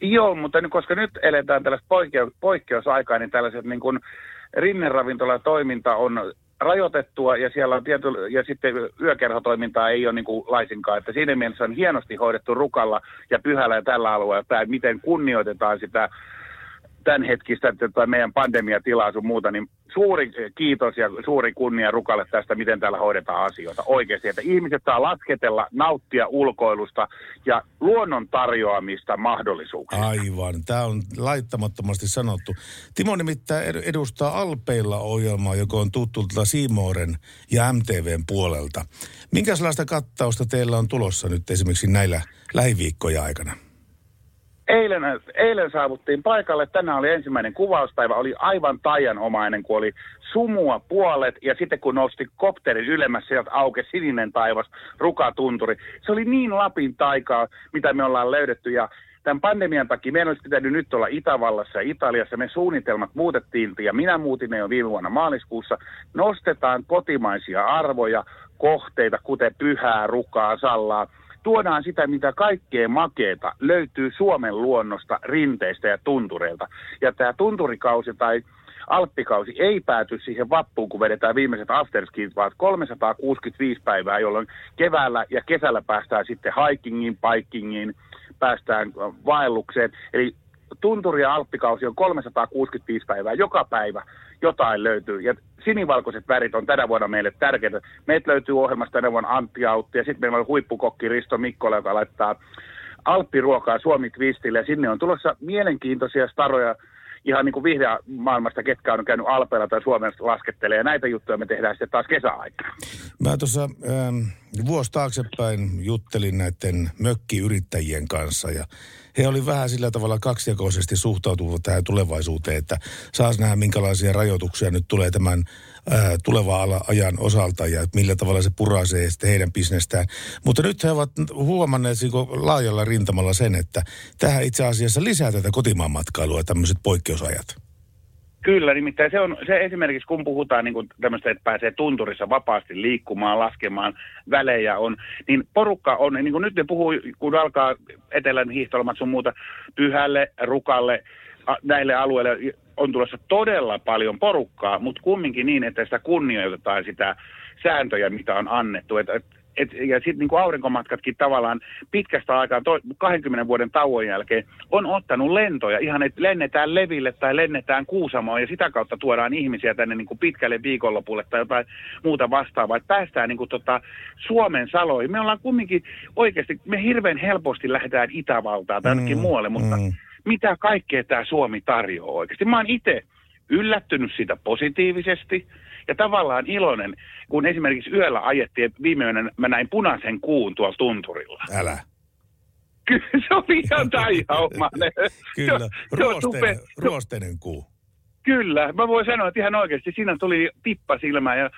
Joo, mutta koska nyt eletään tällaista poikkeus, poikkeusaikaa, niin tällaiset niin kuin rinneravintolatoiminta on rajoitettua ja siellä on tiety, ja sitten yökerhotoimintaa ei ole niin kuin laisinkaan. Että siinä mielessä on hienosti hoidettu rukalla ja pyhällä ja tällä alueella tämä, miten kunnioitetaan sitä tämänhetkistä tota, meidän pandemiatilaa sun muuta, niin suuri kiitos ja suuri kunnia Rukalle tästä, miten täällä hoidetaan asioita oikeasti. Että ihmiset saa lasketella, nauttia ulkoilusta ja luonnon tarjoamista mahdollisuuksia. Aivan, tämä on laittamattomasti sanottu. Timo nimittäin edustaa Alpeilla ohjelmaa, joka on tuttu Siimooren ja MTVn puolelta. Minkälaista kattausta teillä on tulossa nyt esimerkiksi näillä lähiviikkoja aikana? Eilen, eilen saavuttiin paikalle, tänään oli ensimmäinen kuvauspäivä, oli aivan taianomainen, kun oli sumua puolet ja sitten kun nosti kopterin ylemmässä, sieltä auke sininen taivas, rukatunturi. Se oli niin Lapin taikaa, mitä me ollaan löydetty ja tämän pandemian takia meidän olisi pitänyt nyt olla Itävallassa ja Italiassa. Me suunnitelmat muutettiin ja minä muutin ne jo viime vuonna maaliskuussa. Nostetaan kotimaisia arvoja, kohteita, kuten pyhää, rukaa, sallaa – tuodaan sitä, mitä kaikkea makeeta löytyy Suomen luonnosta, rinteistä ja tuntureilta. Ja tämä tunturikausi tai Alppikausi ei pääty siihen vappuun, kun vedetään viimeiset afterskit, vaan 365 päivää, jolloin keväällä ja kesällä päästään sitten hikingiin, bikingiin, päästään vaellukseen. Eli tunturi- ja alppikausi on 365 päivää, joka päivä jotain löytyy. Ja sinivalkoiset värit on tänä vuonna meille tärkeitä. Meitä löytyy ohjelmasta tänä vuonna Antti Autti ja sitten meillä on huippukokki Risto Mikkola, joka laittaa alppiruokaa Suomi Twistille ja sinne on tulossa mielenkiintoisia staroja ihan niin kuin vihreä maailmasta, ketkä on käynyt Alpeella tai Suomessa laskettelee. Ja näitä juttuja me tehdään sitten taas kesäaikaan. Mä tuossa ähm, vuosi taaksepäin juttelin näiden mökkiyrittäjien kanssa ja he oli vähän sillä tavalla kaksijakoisesti suhtautuvat tähän tulevaisuuteen, että saas nähdä minkälaisia rajoituksia nyt tulee tämän tulevaa ajan osalta ja millä tavalla se purasee sitten heidän bisnestään. Mutta nyt he ovat huomanneet laajalla rintamalla sen, että tähän itse asiassa lisää tätä kotimaan matkailua tämmöiset poikkeusajat. Kyllä, nimittäin se on se esimerkiksi, kun puhutaan niin tämmöistä, että pääsee tunturissa vapaasti liikkumaan, laskemaan välejä on, niin porukka on, niin kuin nyt ne puhuu, kun alkaa etelän hiihtolomat sun muuta, pyhälle, rukalle, näille alueille on tulossa todella paljon porukkaa, mutta kumminkin niin, että sitä kunnioitetaan sitä sääntöjä, mitä on annettu. Että et, ja sitten niin aurinkomatkatkin tavallaan pitkästä aikaa, to, 20 vuoden tauon jälkeen, on ottanut lentoja. Ihan, että lennetään Leville tai lennetään Kuusamoon ja sitä kautta tuodaan ihmisiä tänne niin kuin pitkälle viikonlopulle tai jotain muuta vastaavaa. Että päästään niin kuin tota Suomen saloihin. Me ollaan kumminkin oikeasti, me hirveän helposti lähdetään Itävaltaan tai mm, muualle, mutta mm. Mitä kaikkea tämä Suomi tarjoaa oikeasti? Mä oon itse yllättynyt siitä positiivisesti – ja tavallaan iloinen, kun esimerkiksi yöllä ajettiin, että viime yönä mä näin punaisen kuun tuolla tunturilla. Älä. Kyllä se oli ihan taihaumainen. Kyllä, ruosteinen, ruosteinen kuu. Kyllä, mä voin sanoa, että ihan oikeasti siinä tuli tippa silmään ja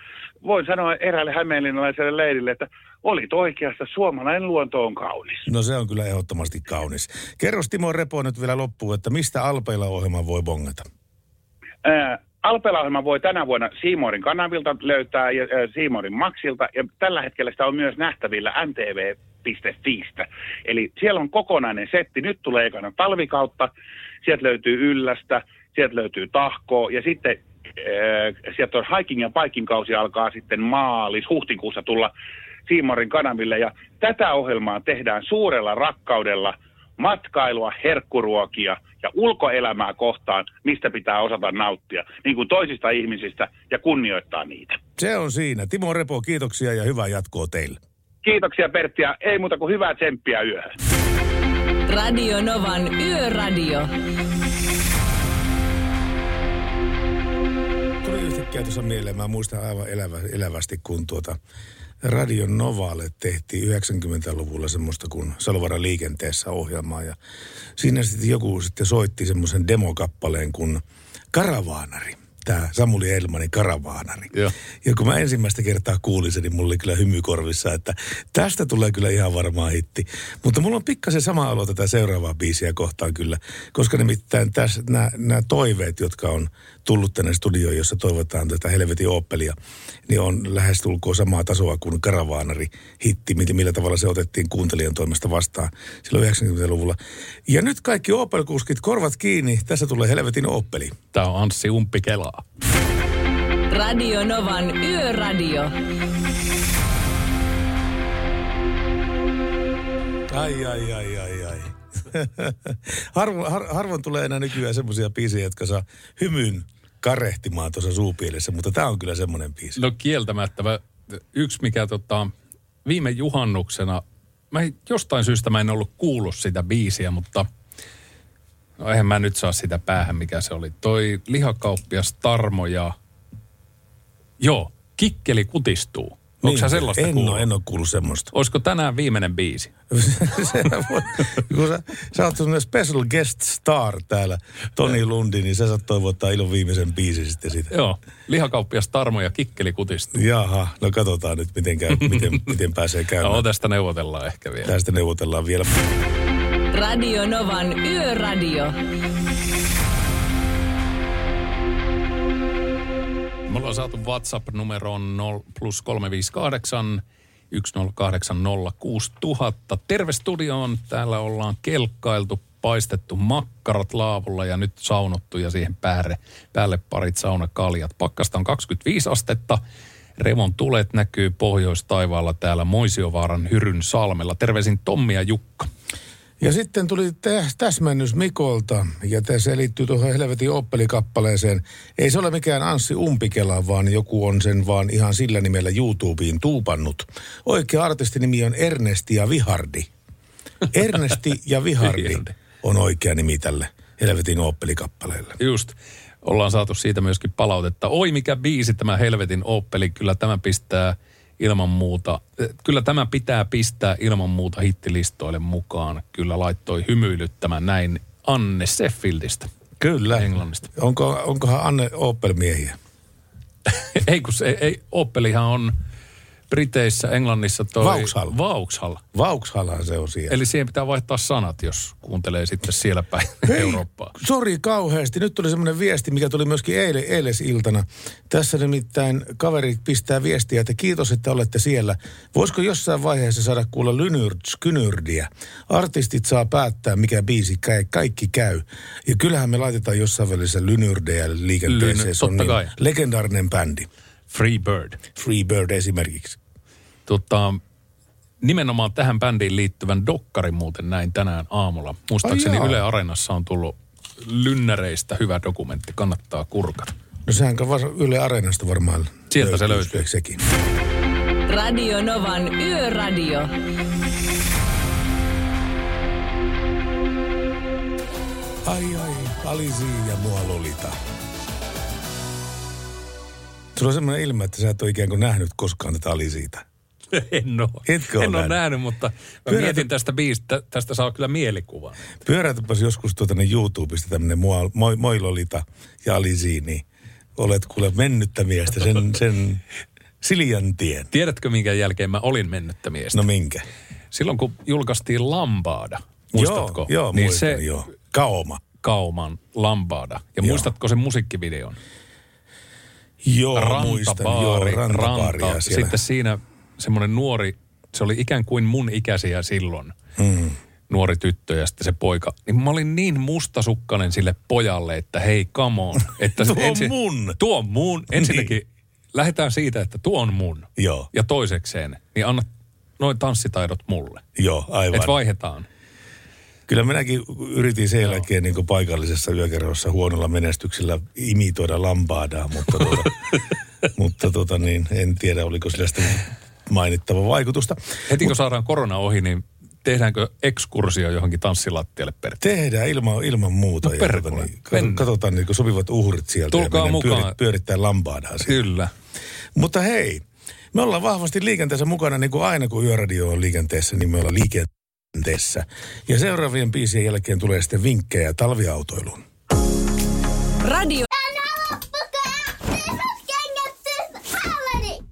voin sanoa eräälle hämeenlinnalaiselle leirille, että oli oikeassa, suomalainen luonto on kaunis. No se on kyllä ehdottomasti kaunis. Kerro Timo Repo nyt vielä loppuun, että mistä Alpeilla ohjelma voi bongata? Ää, Alpela voi tänä vuonna Siimorin kanavilta löytää ja Siimorin Maxilta ja tällä hetkellä sitä on myös nähtävillä ntv.fiistä. Eli siellä on kokonainen setti. Nyt tulee ekana talvikautta, sieltä löytyy yllästä, sieltä löytyy tahkoa ja sitten äh, sieltä on hiking ja biking kausi alkaa sitten maalis, huhtikuussa tulla Siimorin kanaville. Ja tätä ohjelmaa tehdään suurella rakkaudella matkailua, herkkuruokia ja ulkoelämää kohtaan, mistä pitää osata nauttia, niin kuin toisista ihmisistä ja kunnioittaa niitä. Se on siinä. Timo Repo, kiitoksia ja hyvää jatkoa teille. Kiitoksia Pertti ja ei muuta kuin hyvää tsemppiä yöhön. Radio Novan Yöradio. Yhtäkkiä tuossa mieleen, mä muistan aivan elävä, elävästi, kun tuota Radio Novalle tehtiin 90-luvulla semmoista kuin Salovara liikenteessä ohjelmaa. Ja siinä sitten joku sitten soitti semmoisen demokappaleen kuin Karavaanari tämä Samuli Elmanin karavaanari. Joo. Ja kun mä ensimmäistä kertaa kuulin sen, niin mulla oli kyllä hymykorvissa, että tästä tulee kyllä ihan varmaan hitti. Mutta mulla on pikkasen sama alo tätä seuraavaa biisiä kohtaan kyllä, koska nimittäin tässä nämä toiveet, jotka on tullut tänne studioon, jossa toivotaan tätä Helvetin Oppelia, niin on lähestulkoon samaa tasoa kuin Karavaanari hitti, millä, millä tavalla se otettiin kuuntelijan toimesta vastaan silloin 90-luvulla. Ja nyt kaikki Opel-kuskit korvat kiinni, tässä tulee Helvetin Oppeli. Tämä on Anssi Umppikelaa. Radio Novan Yöradio. Ai, ai, ai, ai, ai. harvoin, har, harvoin tulee enää nykyään semmoisia biisejä, jotka saa hymyn karehtimaan tuossa suupielessä, mutta tämä on kyllä semmoinen biisi. No kieltämättä. Mä, yksi mikä tota, viime juhannuksena, mä jostain syystä mä en ollut kuullut sitä biisiä, mutta no eihän mä nyt saa sitä päähän, mikä se oli. Toi lihakauppias Tarmo ja, joo, Kikkeli kutistuu. Onko sä sellaista Niin, en kuullut? ole, en ole kuullut semmoista. Olisiko tänään viimeinen biisi? Voi- kun sä, sä oot semmoinen special guest star täällä, Toni Lundi, niin sä saat toivottaa ilon viimeisen biisin sitten siitä. Joo, lihakauppias Tarmo ja Kikkeli kutistuu. Jaha, no katsotaan nyt, miten, käy, miten, miten pääsee käymään. No, tästä neuvotellaan ehkä vielä. Tästä neuvotellaan vielä. Radio Novan Yöradio. Me ollaan saatu WhatsApp-numeroon 0 plus 358 1080 6000. Terve studioon. Täällä ollaan kelkkailtu, paistettu makkarat laavulla ja nyt saunottu ja siihen päälle, päälle parit saunakaljat. Pakkasta on 25 astetta. Revon tulet näkyy pohjoistaivaalla täällä Moisiovaaran Hyryn salmella. Terveisin Tommi ja Jukka. Ja sitten tuli tä- täsmennys Mikolta, ja se liittyy tuohon Helvetin Oppeli-kappaleeseen. Ei se ole mikään Anssi Umpikela, vaan joku on sen vaan ihan sillä nimellä YouTubeen tuupannut. Oikea artistinimi on Ernesti ja Vihardi. Ernesti ja Vihardi Vihardi. on oikea nimi tälle Helvetin Oppeli-kappaleelle. Just. Ollaan saatu siitä myöskin palautetta. Oi mikä biisi tämä Helvetin Oppeli. Kyllä tämä pistää ilman muuta, kyllä tämä pitää pistää ilman muuta hittilistoille mukaan. Kyllä laittoi hymyilyttämään näin Anne Sheffieldistä. Kyllä. Englannista. Onko, onkohan Anne Opel-miehiä? ei kun se, ei, Oppelihan on Briteissä, Englannissa toi... Vauxhall. Vauxhall. Vauxhallahan se on siellä. Eli siihen pitää vaihtaa sanat, jos kuuntelee sitten siellä päin Eurooppaa. Sori kauheasti. Nyt tuli semmoinen viesti, mikä tuli myöskin eile, eilesiltana. Tässä nimittäin kaveri pistää viestiä, että kiitos, että olette siellä. Voisiko jossain vaiheessa saada kuulla Lynyrds Kynyrdiä? Artistit saa päättää, mikä biisi käy, kaikki käy. Ja kyllähän me laitetaan jossain välissä Lynyrdeä liikenteeseen. Lyny- Se on niin kai. legendaarinen bändi. Free Bird. Freebird esimerkiksi. Tota, nimenomaan tähän bändiin liittyvän dokkarin muuten näin tänään aamulla. Muistaakseni Ai. Yle Areenassa on tullut lynnäreistä hyvä dokumentti, kannattaa kurkata. No sehän Yle Areenasta varmaan. Sieltä se löytyy, löytyy. Sekin. Radio Novan Yöradio. Ai ai, Alisi ja mua Lolita. Sulla on semmoinen ilme, että sä et ole ikään kuin nähnyt koskaan tätä Alisiita. En ole. Etkö en ole nähnyt? nähnyt, mutta mä Pyörätä- mietin tästä biisistä, tästä saa kyllä mielikuvan. Pyörätäpäs joskus tuota niin YouTubesta tämmöinen mua, moi, moi Lolita ja Alisi, niin olet kuule mennyttä miestä sen, sen Siljan tien. Tiedätkö, minkä jälkeen mä olin mennyttä miestä? No minkä? Silloin, kun julkaistiin Lambada, muistatko? Joo, joo niin muistan, se joo. Kaoma. Kauman Lambada. Ja Joo. muistatko sen musiikkivideon? Joo, muistan. Joo, rantabaari, ranta. Sitten siinä semmoinen nuori, se oli ikään kuin mun ikäisiä silloin. Mm. nuori tyttö ja sitten se poika. Niin mä olin niin mustasukkainen sille pojalle, että hei, come on. Että Tuo on mun. Tuo on mun. Ensinnäkin niin. lähdetään siitä, että tuo on mun. Joo. Ja toisekseen, niin anna noin tanssitaidot mulle. Joo, aivan. Että vaihdetaan. Kyllä minäkin yritin sen jälkeen niin paikallisessa yökerrossa huonolla menestyksellä imitoida lambaadaa, mutta, tuota, mutta tuota, niin, en tiedä, oliko sillä sitten mainittava vaikutusta. Heti kun saadaan korona ohi, niin tehdäänkö ekskursio johonkin tanssilattialle per? Tehdään ilman, ilman muuta. No ja perkele, tuota, niin, mennään. katsotaan niin sopivat uhrit sieltä Tulkaa ja mukaan. Pyörit, pyörittää lambaadaa siellä. Kyllä. Mutta hei, me ollaan vahvasti liikenteessä mukana, niin kuin aina kun Yöradio on liikenteessä, niin me ollaan liikenteessä. Ja seuraavien biisien jälkeen tulee sitten vinkkejä talviautoiluun. Radio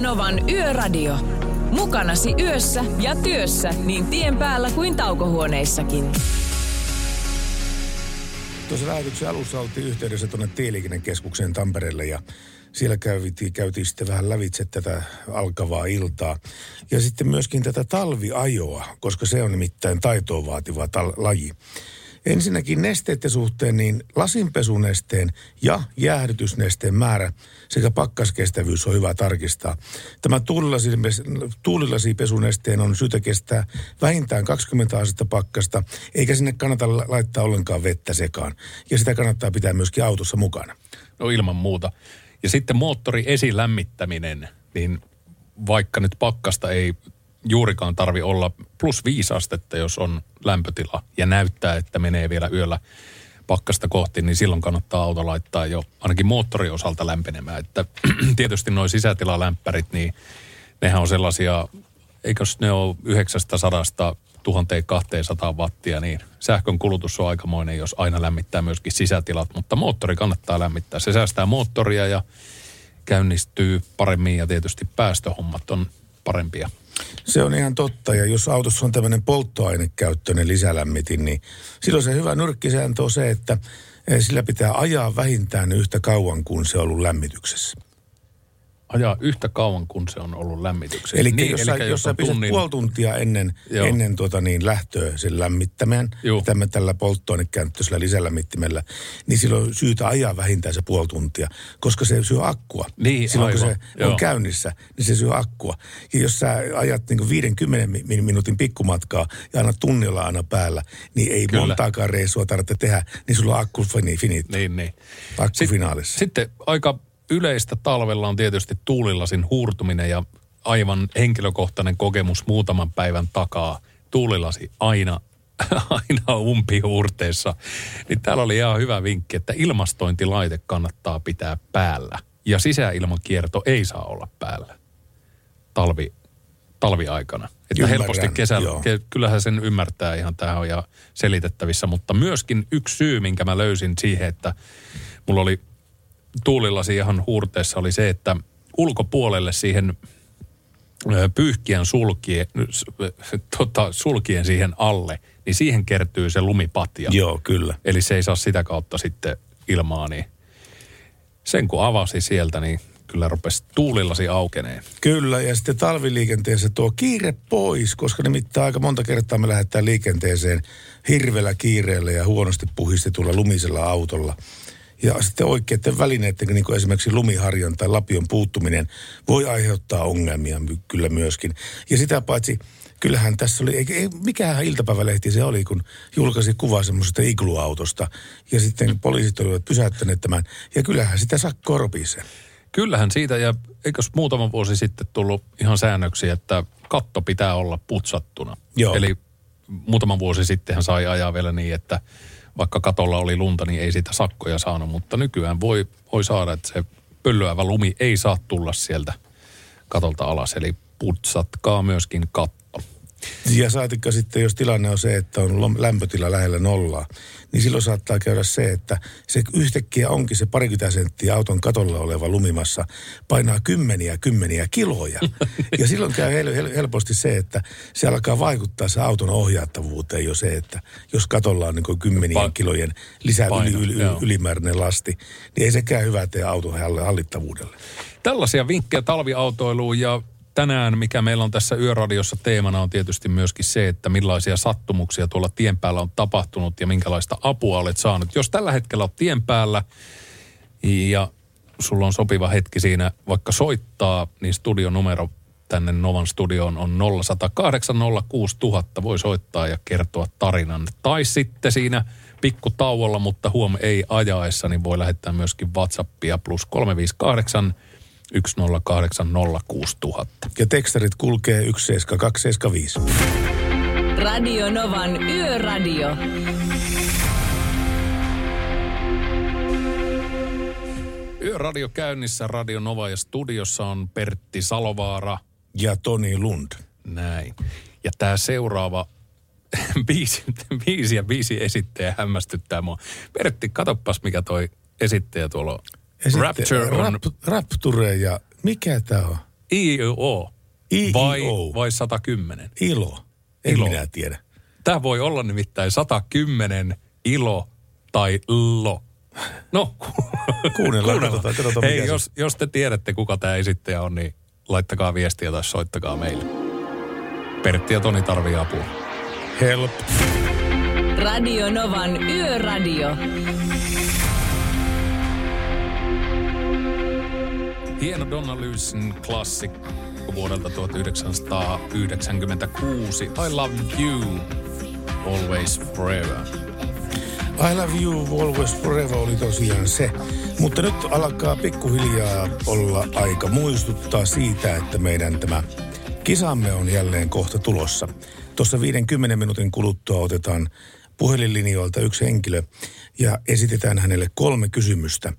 Novan Yöradio. Mukanasi yössä ja työssä niin tien päällä kuin taukohuoneissakin. Tuossa lähetyksen alussa oltiin yhteydessä tuonne Tieliikennekeskukseen Tampereelle ja siellä käytiin, käytiin sitten vähän lävitse tätä alkavaa iltaa. Ja sitten myöskin tätä talviajoa, koska se on nimittäin taitoa vaativa tal- laji. Ensinnäkin nesteiden suhteen, niin lasinpesunesteen ja jäähdytysnesteen määrä sekä pakkaskestävyys on hyvä tarkistaa. Tämä tuulilasi- tuulilasipesunesteen on syytä kestää vähintään 20 astetta pakkasta, eikä sinne kannata la- laittaa ollenkaan vettä sekaan. Ja sitä kannattaa pitää myöskin autossa mukana. No ilman muuta. Ja sitten moottori esilämmittäminen, niin vaikka nyt pakkasta ei juurikaan tarvi olla plus viisi astetta, jos on lämpötila ja näyttää, että menee vielä yöllä pakkasta kohti, niin silloin kannattaa auto laittaa jo ainakin moottorin osalta lämpenemään. Että tietysti nuo sisätilalämpärit, niin nehän on sellaisia, eikös ne ole 900 1200 wattia, niin sähkön kulutus on aikamoinen, jos aina lämmittää myöskin sisätilat, mutta moottori kannattaa lämmittää. Se säästää moottoria ja käynnistyy paremmin ja tietysti päästöhommat on parempia. Se on ihan totta, ja jos autossa on tämmöinen polttoainekäyttöinen lisälämmitin, niin silloin se hyvä nyrkkisääntö on se, että eh, sillä pitää ajaa vähintään yhtä kauan kuin se on ollut lämmityksessä. Ajaa yhtä kauan kuin se on ollut lämmityksessä. Eli niin, jos, sä, jos sä on tunnin- puoli tuntia ennen, Joo. ennen tuota niin lähtöä sen lämmittämään, tämä tällä polttoainekäyttöisellä lisälämmittimellä, niin silloin on syytä ajaa vähintään se puoli tuntia, koska se syö akkua. Niin, silloin kun aivan. se on Joo. käynnissä, niin se syö akkua. Ja jos sä ajat niin 50 mi- minuutin pikkumatkaa ja aina tunnilla aina päällä, niin ei Kyllä. montaakaan reissua tarvitse tehdä, niin sulla on akku fini, finit. Niin, niin. Akku finaalissa. Sitten aika yleistä talvella on tietysti tuulilasin huurtuminen ja aivan henkilökohtainen kokemus muutaman päivän takaa. Tuulilasi aina, aina umpihuurteessa. Niin täällä oli ihan hyvä vinkki, että ilmastointilaite kannattaa pitää päällä. Ja sisäilmakierto ei saa olla päällä talvi, talviaikana. Että Ymmärrän, helposti kesällä, ke, kyllähän sen ymmärtää ihan tähän on ja selitettävissä. Mutta myöskin yksi syy, minkä mä löysin siihen, että mulla oli tuulilasi ihan huurteessa oli se, että ulkopuolelle siihen pyyhkien sulkien, tota, sulkien siihen alle, niin siihen kertyy se lumipatja. Joo, kyllä. Eli se ei saa sitä kautta sitten ilmaa, niin sen kun avasi sieltä, niin kyllä rupesi tuulilasi aukeneen. Kyllä, ja sitten talviliikenteessä tuo kiire pois, koska nimittäin aika monta kertaa me lähdetään liikenteeseen hirveällä kiireellä ja huonosti puhistetulla lumisella autolla. Ja sitten oikeiden välineiden, niin kuin esimerkiksi lumiharjan tai lapion puuttuminen, voi aiheuttaa ongelmia kyllä myöskin. Ja sitä paitsi, kyllähän tässä oli, ei, ei, mikähän iltapäivälehti se oli, kun julkaisi kuva semmoisesta igluautosta. Ja sitten poliisit olivat pysäyttäneet tämän. Ja kyllähän sitä sakkoa ropisee. Kyllähän siitä, ja eikös muutama vuosi sitten tullut ihan säännöksiä, että katto pitää olla putsattuna. Joo. Eli muutama vuosi sittenhän sai ajaa vielä niin, että vaikka katolla oli lunta, niin ei sitä sakkoja saanut, mutta nykyään voi, voi saada, että se pöllöävä lumi ei saa tulla sieltä katolta alas, eli putsatkaa myöskin katto. Ja saatikka sitten, jos tilanne on se, että on lämpötila lähellä nollaa, niin silloin saattaa käydä se, että se yhtäkkiä onkin se parikymmentä senttiä auton katolla oleva lumimassa, painaa kymmeniä kymmeniä kiloja. Ja silloin käy hel- hel- helposti se, että se alkaa vaikuttaa se auton ohjaattavuuteen jo se, että jos katolla on niin kymmenien Pa- kilojen lisää yli, Paino, yli, joo. ylimääräinen lasti, niin ei sekään hyvä tee auton hall- hallittavuudelle. Tällaisia vinkkejä talviautoiluun ja tänään, mikä meillä on tässä Yöradiossa teemana, on tietysti myöskin se, että millaisia sattumuksia tuolla tien päällä on tapahtunut ja minkälaista apua olet saanut. Jos tällä hetkellä olet tien päällä ja sulla on sopiva hetki siinä vaikka soittaa, niin studionumero tänne Novan studioon on 0108 06000. Voi soittaa ja kertoa tarinan. Tai sitten siinä pikku tauolla, mutta huom ei ajaessa, niin voi lähettää myöskin WhatsAppia plus 358 108 06000. Ja tekstarit kulkee 17275. Radio Novan Yöradio. Yöradio käynnissä Radio Nova ja studiossa on Pertti Salovaara. Ja Toni Lund. Näin. Ja tämä seuraava biisi, biisi ja biisi esittäjä hämmästyttää mua. Pertti, katoppas mikä toi esittäjä tuolla on. Ja sitten Rapture on Rap, Rapture ja mikä tämä on? IO. IIO. Vai, vai 110? Ilo. En Ilo. minä tiedä. Tämä voi olla nimittäin 110 ilo tai lo. No, Kuunnellaan, katsotaan, katsotaan Hei, se- jos, jos te tiedätte, kuka tämä esittäjä on, niin laittakaa viestiä tai soittakaa meille. Pertti ja Toni tarvii apua. Help. Radio Novan Yöradio. Hieno Donna Lewsin klassikko vuodelta 1996. I love you always forever. I love you always forever oli tosiaan se. Mutta nyt alkaa pikkuhiljaa olla aika muistuttaa siitä, että meidän tämä kisamme on jälleen kohta tulossa. Tuossa 50 minuutin kuluttua otetaan puhelinlinjoilta yksi henkilö ja esitetään hänelle kolme kysymystä.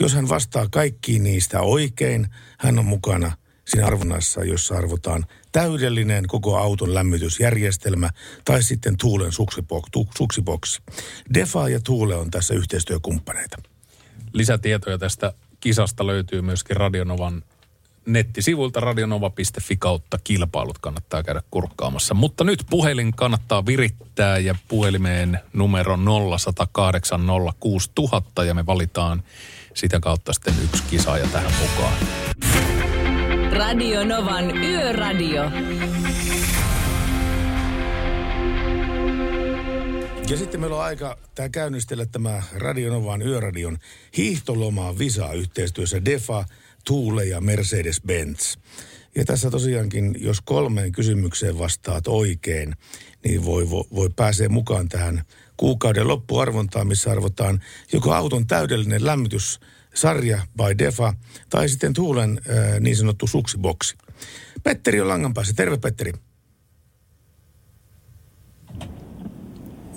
Jos hän vastaa kaikkiin niistä oikein, hän on mukana siinä arvonnassa, jossa arvotaan täydellinen koko auton lämmitysjärjestelmä tai sitten Tuulen suksiboksi. Defa ja Tuule on tässä yhteistyökumppaneita. Lisätietoja tästä kisasta löytyy myöskin Radionovan nettisivuilta radionova.fi kautta kilpailut kannattaa käydä kurkkaamassa. Mutta nyt puhelin kannattaa virittää ja puhelimeen numero 0108 06000 ja me valitaan sitä kautta sitten yksi kisaaja tähän mukaan. Radio Novan Yöradio. Ja sitten meillä on aika tämä käynnistellä tämä Radionovan yöradion hiihtolomaa Visa yhteistyössä Defa, Tuule ja Mercedes-Benz. Ja tässä tosiaankin, jos kolmeen kysymykseen vastaat oikein, niin voi, voi, voi pääsee mukaan tähän kuukauden loppuarvontaan, missä arvotaan joko auton täydellinen lämmityssarja by Defa tai sitten Tuulen äh, niin sanottu suksiboksi. Petteri on langan päässä. Terve Petteri.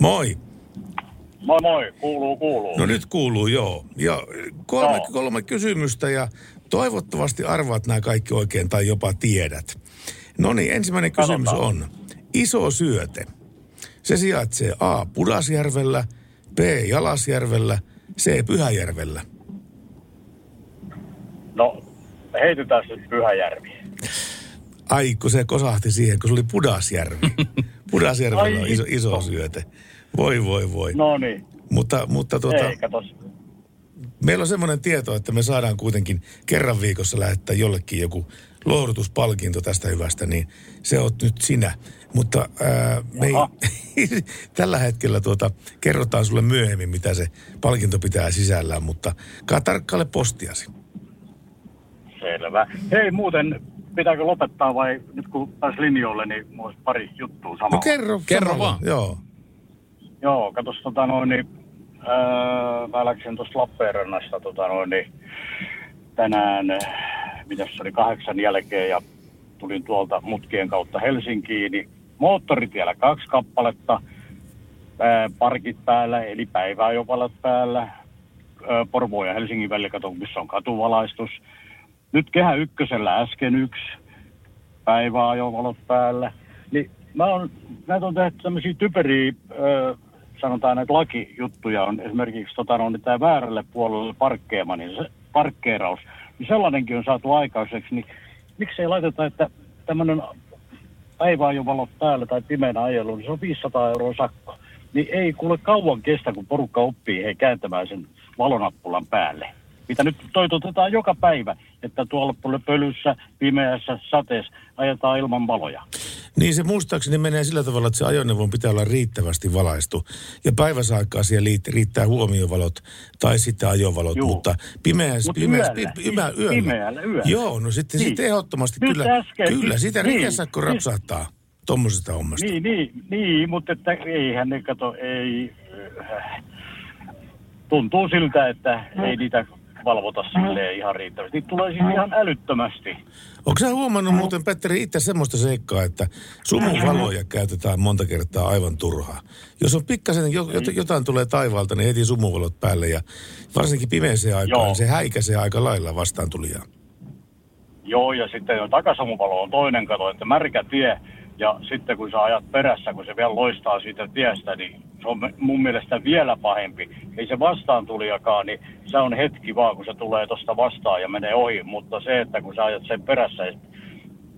Moi. Moi moi, kuuluu kuuluu. No nyt kuuluu, joo. Ja kolme, Joo. kolme kysymystä ja toivottavasti arvaat nämä kaikki oikein tai jopa tiedät. No niin, ensimmäinen kysymys on. Iso syöte. Se sijaitsee A. Pudasjärvellä, B. Jalasjärvellä, C. Pyhäjärvellä. No, heitetään se Pyhäjärvi. Ai, kun se kosahti siihen, kun se oli Pudasjärvi. Pudasjärvellä on iso, iso syöte. Voi, voi, voi. No niin, Mutta, mutta tuota, ei katos. Meillä on semmoinen tieto, että me saadaan kuitenkin kerran viikossa lähettää jollekin joku lohdutuspalkinto tästä hyvästä, niin se on nyt sinä. Mutta ää, me ei, tällä hetkellä tuota, kerrotaan sulle myöhemmin, mitä se palkinto pitää sisällään, mutta kaa tarkkaile postiasi. Selvä. Hei muuten, pitääkö lopettaa vai nyt kun pääs linjoille, niin mulla olisi pari juttua samalla. No kerro. Kerro samalla. vaan. Joo. Joo, katos tota noin, niin, mä läksin tuosta Lappeenrannasta tota noin, niin, tänään, mitäs se oli kahdeksan jälkeen ja tulin tuolta mutkien kautta Helsinkiin, niin moottoritiellä kaksi kappaletta, ää, parkit päällä, eli päiväajovalot päällä, ää, Porvoo ja Helsingin välillä, missä on katuvalaistus. Nyt Kehä Ykkösellä äsken yksi, päiväajovalot päällä. Niin mä oon, näitä on tehty tämmöisiä typeriä, ää, sanotaan näitä lakijuttuja on esimerkiksi tota, no, niin tämä väärälle puolelle parkkeema, niin se parkkeeraus, niin sellainenkin on saatu aikaiseksi, niin miksei laiteta, että tämmöinen päiväajovalot päällä tai pimeänä ajelu, niin se on 500 euroa sakko. Niin ei kuule kauan kestä, kun porukka oppii he kääntämään sen valonappulan päälle. Mitä nyt toitotetaan joka päivä, että tuolla pölyssä, pimeässä, sateessa ajetaan ilman valoja. Niin se muistaakseni menee sillä tavalla, että se ajoneuvon pitää olla riittävästi valaistu. Ja päiväsaikaa siellä riittää huomiovalot tai sitten ajovalot, Juu. mutta pimeässä, Mut pimeässä, yöllä, pi, pimä, siis yöllä. pimeällä yöllä. Joo, no sitten, Niin. sitten ehdottomasti Nyt kyllä, äsken- kyllä sitä niin. rikesakko Niin. rapsahtaa tuommoisesta hommasta. Niin, niin, niin, mutta että eihän ne kato, ei... äh, Tuntuu siltä, että ei niitä valvota silleen ihan riittävästi. Niitä tulee siis ihan älyttömästi. Onko sä huomannut muuten, Petteri, itse semmoista seikkaa, että sumuvaloja käytetään monta kertaa aivan turhaa? Jos on pikkasen, jo- jot- jotain tulee taivaalta, niin heti sumuvalot päälle ja varsinkin pimeeseen aikaan, Joo. niin se häikäisee aika lailla vastaan tulijaa. Joo, ja sitten jo takasamuvalo on toinen kato, että märkä tie. Ja sitten kun sä ajat perässä, kun se vielä loistaa siitä tiestä, niin se on mun mielestä vielä pahempi. Ei se vastaan tulijakaan, niin se on hetki vaan, kun se tulee tuosta vastaan ja menee ohi. Mutta se, että kun sä ajat sen perässä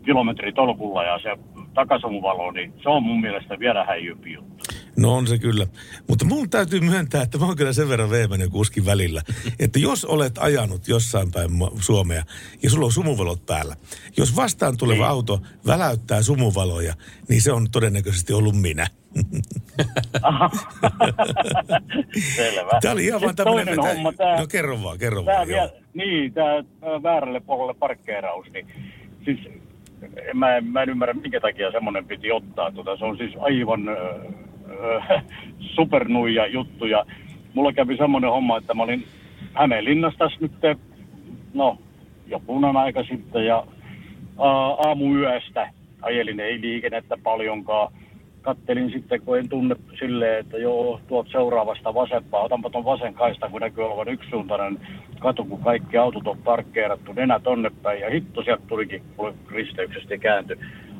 kilometritolkulla ja se takasamuvalo, niin se on mun mielestä vielä häijympi juttu. No on se kyllä. Mutta mun täytyy myöntää, että mä oon kyllä sen verran veemäinen kuskin välillä, että jos olet ajanut jossain päin Suomea ja sulla on sumuvalot päällä, jos vastaan tuleva Niin. auto väläyttää sumuvaloja, niin se on todennäköisesti ollut minä. Selvä. Tämä oli ihan vaan tämmöinen... toinen homma, tää, No kerro vaan, kerro tää vaan. vielä, niin, tämä väärälle puolelle parkkeeraus, niin siis en mä, en- mä en ymmärrä, minkä takia semmoinen piti ottaa. Tota, se on siis aivan äh, supernuija juttu. Ja mulla kävi semmoinen homma, että mä olin Hämeenlinnassa tässä nyt, no, jokunan aika sitten ja aa, aamuyöstä ajelin ei liikennettä paljonkaan. Kattelin sitten, kun en tunne silleen, että joo, tuot seuraavasta vasempaa, otanpa ton vasen kaista, kun näkyy olevan yksisuuntainen katu, kun kaikki autot on parkkeerattu nenä tonne päin. Ja hitto sieltä tulikin, kun risteyksestä kääntyi.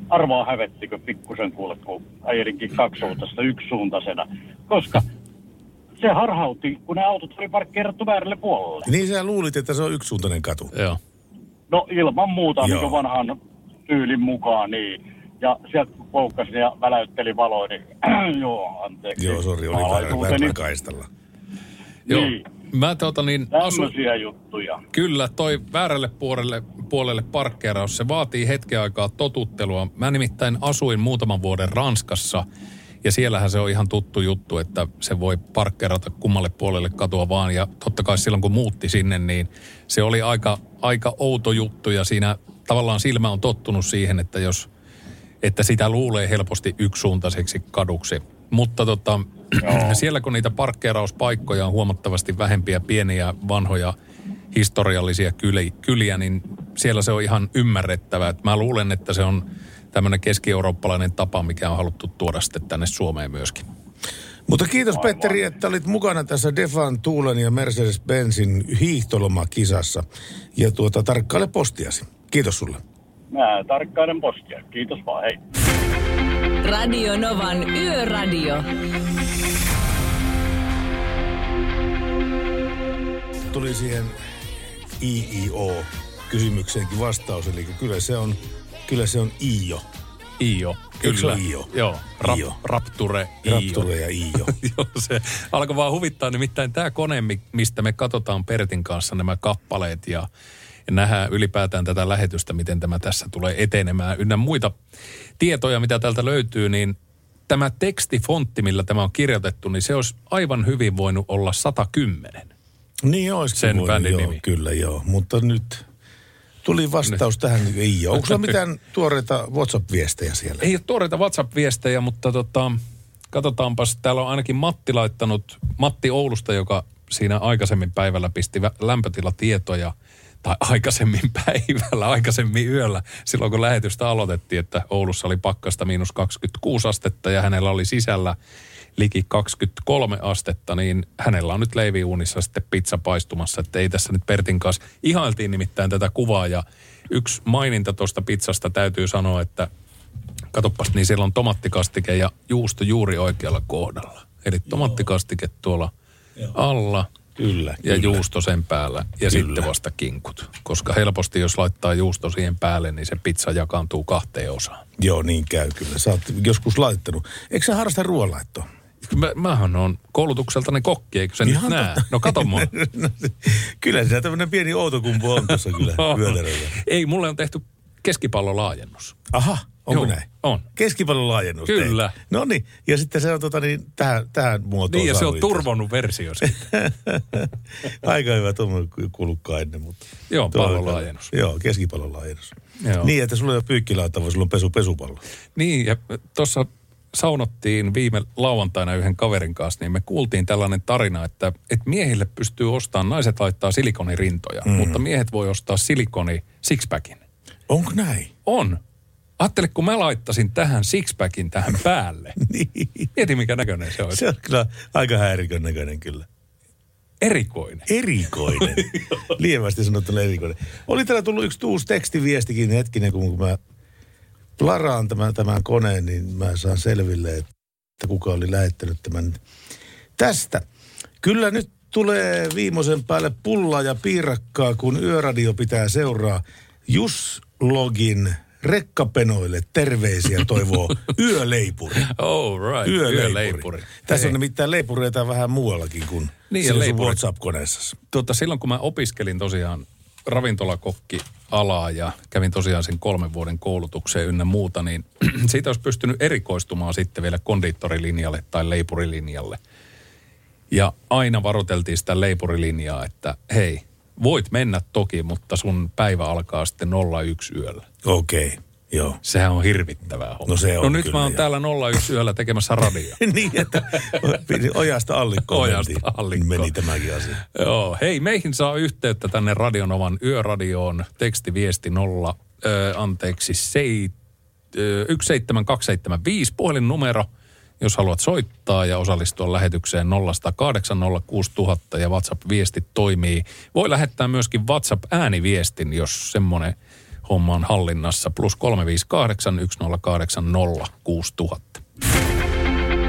Arvaa hävettikö pikkusen kuule, kun ajelinkin kaksisuuntaista yksisuuntaisena. Koska se harhautti, kun ne autot oli parkkeerattu väärälle puolelle. Niin sä luulit, että se on yksisuuntainen katu. Joo. No ilman muuta Joo. niin vanhan tyylin mukaan, niin. Ja sieltä poukkasin ja väläytteli valoa, niin joo, anteeksi. Joo, sori, oli väärän kaistalla. Joo. Niin. Mä tota niin, asu, Tämmöisiä juttuja. Kyllä, toi väärälle puolelle, puolelle parkkeeraus, se vaatii hetken aikaa totuttelua. Mä nimittäin asuin muutaman vuoden Ranskassa, ja siellähän se on ihan tuttu juttu, että se voi parkkeerata kummalle puolelle katua vaan. Ja totta kai silloin, kun muutti sinne, niin se oli aika, aika outo juttu, ja siinä tavallaan silmä on tottunut siihen, että jos että sitä luulee helposti yksisuuntaiseksi kaduksi. Mutta tota, siellä kun niitä parkkeerauspaikkoja on huomattavasti vähempiä pieniä vanhoja historiallisia kyli, kyliä, niin siellä se on ihan ymmärrettävää. Et Mä luulen, että se on tämmöinen keski-eurooppalainen tapa, mikä on haluttu tuoda sitten tänne Suomeen myöskin. Mutta kiitos Petteri, että olit mukana tässä Defan, Tuulen ja Mercedes-Benzin hiihtolomakisassa. Ja tuota, tarkkaile postiasi. Kiitos sulle. Mä tarkkailen postia. Kiitos vaan, hei. Radio Novan Yöradio. Tuli siihen IIO-kysymykseenkin vastaus, eli kyllä se on, kyllä se on IO. Iio, se kyllä. Iio? Joo, rap, Iio. Rapture Iio. Rapture ja IO. Joo, se alkoi vaan huvittaa. Nimittäin tämä kone, mi- mistä me katsotaan Pertin kanssa nämä kappaleet ja, ja nähdään ylipäätään tätä lähetystä, miten tämä tässä tulee etenemään. Ynnä muita tietoja, mitä täältä löytyy, niin tämä tekstifontti, millä tämä on kirjoitettu, niin se olisi aivan hyvin voinut olla 110. Niin olisikin Sen voinut, bändin joo, nimi. Kyllä joo, mutta nyt tuli vastaus tähän niin IO. Onko sulla mitään tuoreita WhatsApp-viestejä siellä? Ei ole tuoreita WhatsApp-viestejä, mutta tota, katsotaanpas. Täällä on ainakin Matti laittanut, Matti Oulusta, joka siinä aikaisemmin päivällä pisti lämpötilatietoja, tai aikaisemmin päivällä, aikaisemmin yöllä, silloin kun lähetystä aloitettiin, että Oulussa oli pakkasta miinus 26 astetta ja hänellä oli sisällä liki 23 astetta, niin hänellä on nyt leiviuunissa sitten pizza paistumassa. Että ei tässä nyt Pertin kanssa, ihailtiin nimittäin tätä kuvaa ja yksi maininta tuosta pizzasta täytyy sanoa, että katoppas, niin siellä on tomattikastike ja juusto juuri oikealla kohdalla. Eli tomattikastike tuolla alla Kyllä, ja kyllä. juusto sen päällä ja Kyllä. sitten vasta kinkut. Koska helposti jos laittaa juusto siihen päälle, niin se pizza jakaantuu kahteen osaan. Joo, niin käy kyllä. Sä oot joskus laittanut. Eikö sä harrasta ruoanlaittoa? Mä, mähän on koulutukseltani kokki, eikö se Ihan nyt näe? No kato mua. No, se- kyllä siellä tämmöinen pieni outokumpu on tuossa kyllä vyötäröllä. Ei, mulle on tehty keskipallolaajennus. Aha, onko Joo, näin? on. Keskipallon laajennus. Kyllä. No niin, ja sitten se on tota niin, tähän, tähän muotoon Niin, ja se on turvonnut versio siitä. Aika hyvä tuommoinen kuulukkaa ennen, mutta... Joo, pallon laajennus. Joo, keskipallon laajennus. Joo. Niin, että sulla ei ole pyykkilauta, vaan sulla on pesu, pesupallo. Niin, ja tuossa saunottiin viime lauantaina yhden kaverin kanssa, niin me kuultiin tällainen tarina, että, että miehille pystyy ostamaan, naiset laittaa silikonirintoja, mm. mutta miehet voi ostaa silikoni sixpackin. Onko näin? On. Ajattele, kun mä laittasin tähän sixpackin tähän päälle. Niin. Mieti, mikä näköinen se olisi. Se on kyllä aika häirikön näköinen kyllä. Erikoinen. Erikoinen. Lievästi sanottuna erikoinen. Oli täällä tullut yksi uusi tekstiviestikin hetkinen, kun mä laraan tämän, tämän koneen, niin mä saan selville, että kuka oli lähettänyt tämän tästä. Kyllä nyt tulee viimeisen päälle pullaa ja piirakkaa, kun Yöradio pitää seuraa. Jus Login rekkapenoille terveisiä toivoo Yöleipuri. Oh right, Yöleipuri. yöleipuri. Tässä on nimittäin leipureita vähän muuallakin kuin Niin, ja siinä. WhatsApp-koneessa. Tuota, silloin kun mä opiskelin tosiaan ravintolakokki-alaa ja kävin tosiaan sen kolmen vuoden koulutukseen ynnä muuta, niin siitä olisi pystynyt erikoistumaan sitten vielä kondiittorilinjalle tai leipurilinjalle. Ja aina varoiteltiin sitä leipurilinjaa, että hei, voit mennä toki, mutta sun päivä alkaa sitten 01 yöllä. Okei, okay, joo. Sehän on hirvittävää homma. No se on no nyt kyllä, mä oon täällä 01 yöllä tekemässä radioa. niin, että ojasta allikkoon Ojasta mentiin. allikkoon. Meni tämäkin asia. Joo, hei, meihin saa yhteyttä tänne Radionovan yöradioon. Tekstiviesti nolla, ö, anteeksi, seit, ö, 17275 puhelinnumero, jos haluat soittaa ja osallistua lähetykseen 0108 06000 ja WhatsApp-viesti toimii. Voi lähettää myöskin WhatsApp-ääniviestin, jos semmoinen homma on hallinnassa. Plus 358 108 06000.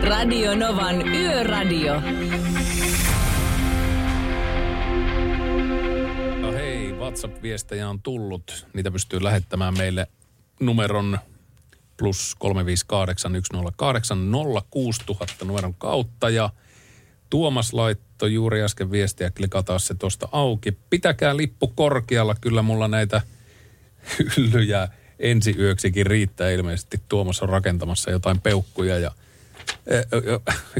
Radio Novan Yöradio. No hei, WhatsApp-viestejä on tullut. Niitä pystyy lähettämään meille numeron plus 358 108 06000 numeron kautta. Ja Tuomas laittoi juuri äsken viestiä, klikataan se tuosta auki. Pitäkää lippu korkealla, kyllä mulla näitä hyllyjä ensi yöksikin riittää ilmeisesti. Tuomas on rakentamassa jotain peukkuja ja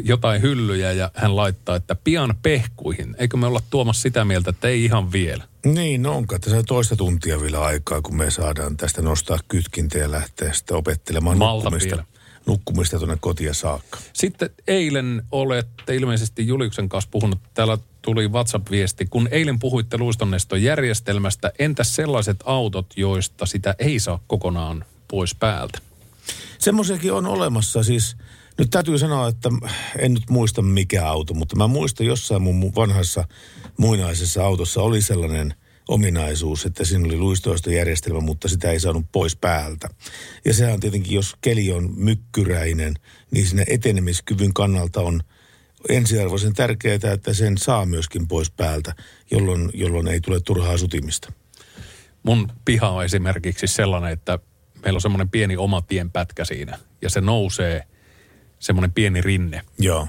jotain hyllyjä ja hän laittaa, että pian pehkuihin. Eikö me olla Tuomas sitä mieltä, että ei ihan vielä? Niin, no onko tässä toista tuntia vielä aikaa, kun me saadaan tästä nostaa kytkintä ja lähteä sitten opettelemaan Malta nukkumista, vielä. nukkumista tuonne kotia saakka. Sitten eilen olette ilmeisesti Juliuksen kanssa puhunut, täällä tuli WhatsApp-viesti, kun eilen puhuitte luistonneston järjestelmästä, entäs sellaiset autot, joista sitä ei saa kokonaan pois päältä? Semmoisiakin on olemassa siis. Nyt täytyy sanoa, että en nyt muista mikä auto, mutta mä muistan jossain mun vanhassa muinaisessa autossa oli sellainen ominaisuus, että siinä oli luistoistojärjestelmä, mutta sitä ei saanut pois päältä. Ja sehän on tietenkin, jos keli on mykkyräinen, niin siinä etenemiskyvyn kannalta on ensiarvoisen tärkeää, että sen saa myöskin pois päältä, jolloin, jolloin ei tule turhaa sutimista. Mun piha on esimerkiksi sellainen, että meillä on semmoinen pieni oma tienpätkä siinä ja se nousee semmoinen pieni rinne. Joo.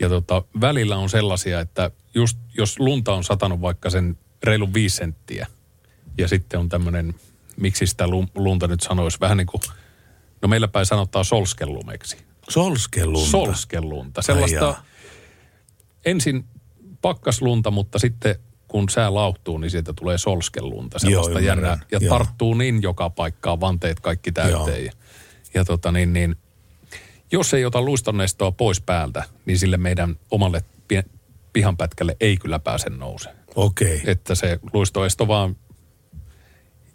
Ja tota, välillä on sellaisia, että just jos lunta on satanut vaikka sen reilun viisi senttiä ja sitten on tämmöinen, miksi sitä lu- lunta nyt sanoisi, vähän niin kuin, no meillä päin sanotaan solskellumeksi. Solskelunta. Ai Sellaista ensin pakkaslunta, mutta sitten kun sää lauhtuu, niin sieltä tulee solskelunta. Sellaista ymmärrän. jännää. Ja Joo. tarttuu niin joka paikkaan, vanteet kaikki täyteen. Ja, ja tota niin, niin, jos ei ota luistonnestoa pois päältä, niin sille meidän omalle pihanpätkälle ei kyllä pääse nouse. Okei. Että se luistoesto vaan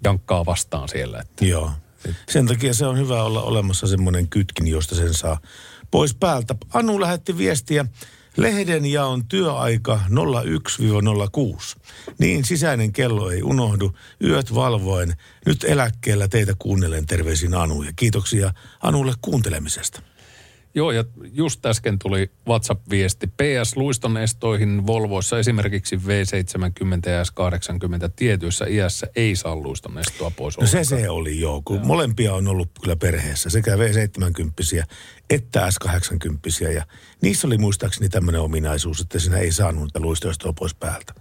jankkaa vastaan siellä. Että Joo. Sen takia se on hyvä olla olemassa semmoinen kytkin, josta sen saa pois päältä. Anu lähetti viestiä. Lehden jaon työaika 01-06. Niin sisäinen kello ei unohdu. Yöt valvoen. Nyt eläkkeellä teitä kuunnellen terveisin Anu. Ja kiitoksia Anulle kuuntelemisesta. Joo, ja just äsken tuli WhatsApp-viesti. PS luiston estoihin Volvoissa esimerkiksi V70 ja S80 tietyissä iässä ei saa luiston estoa pois No se ollenkaan. se oli joo, kun joo. molempia on ollut kyllä perheessä, sekä V70 että S80. Ja niissä oli muistaakseni tämmöinen ominaisuus, että siinä ei saanut niitä luistoistoa pois päältä.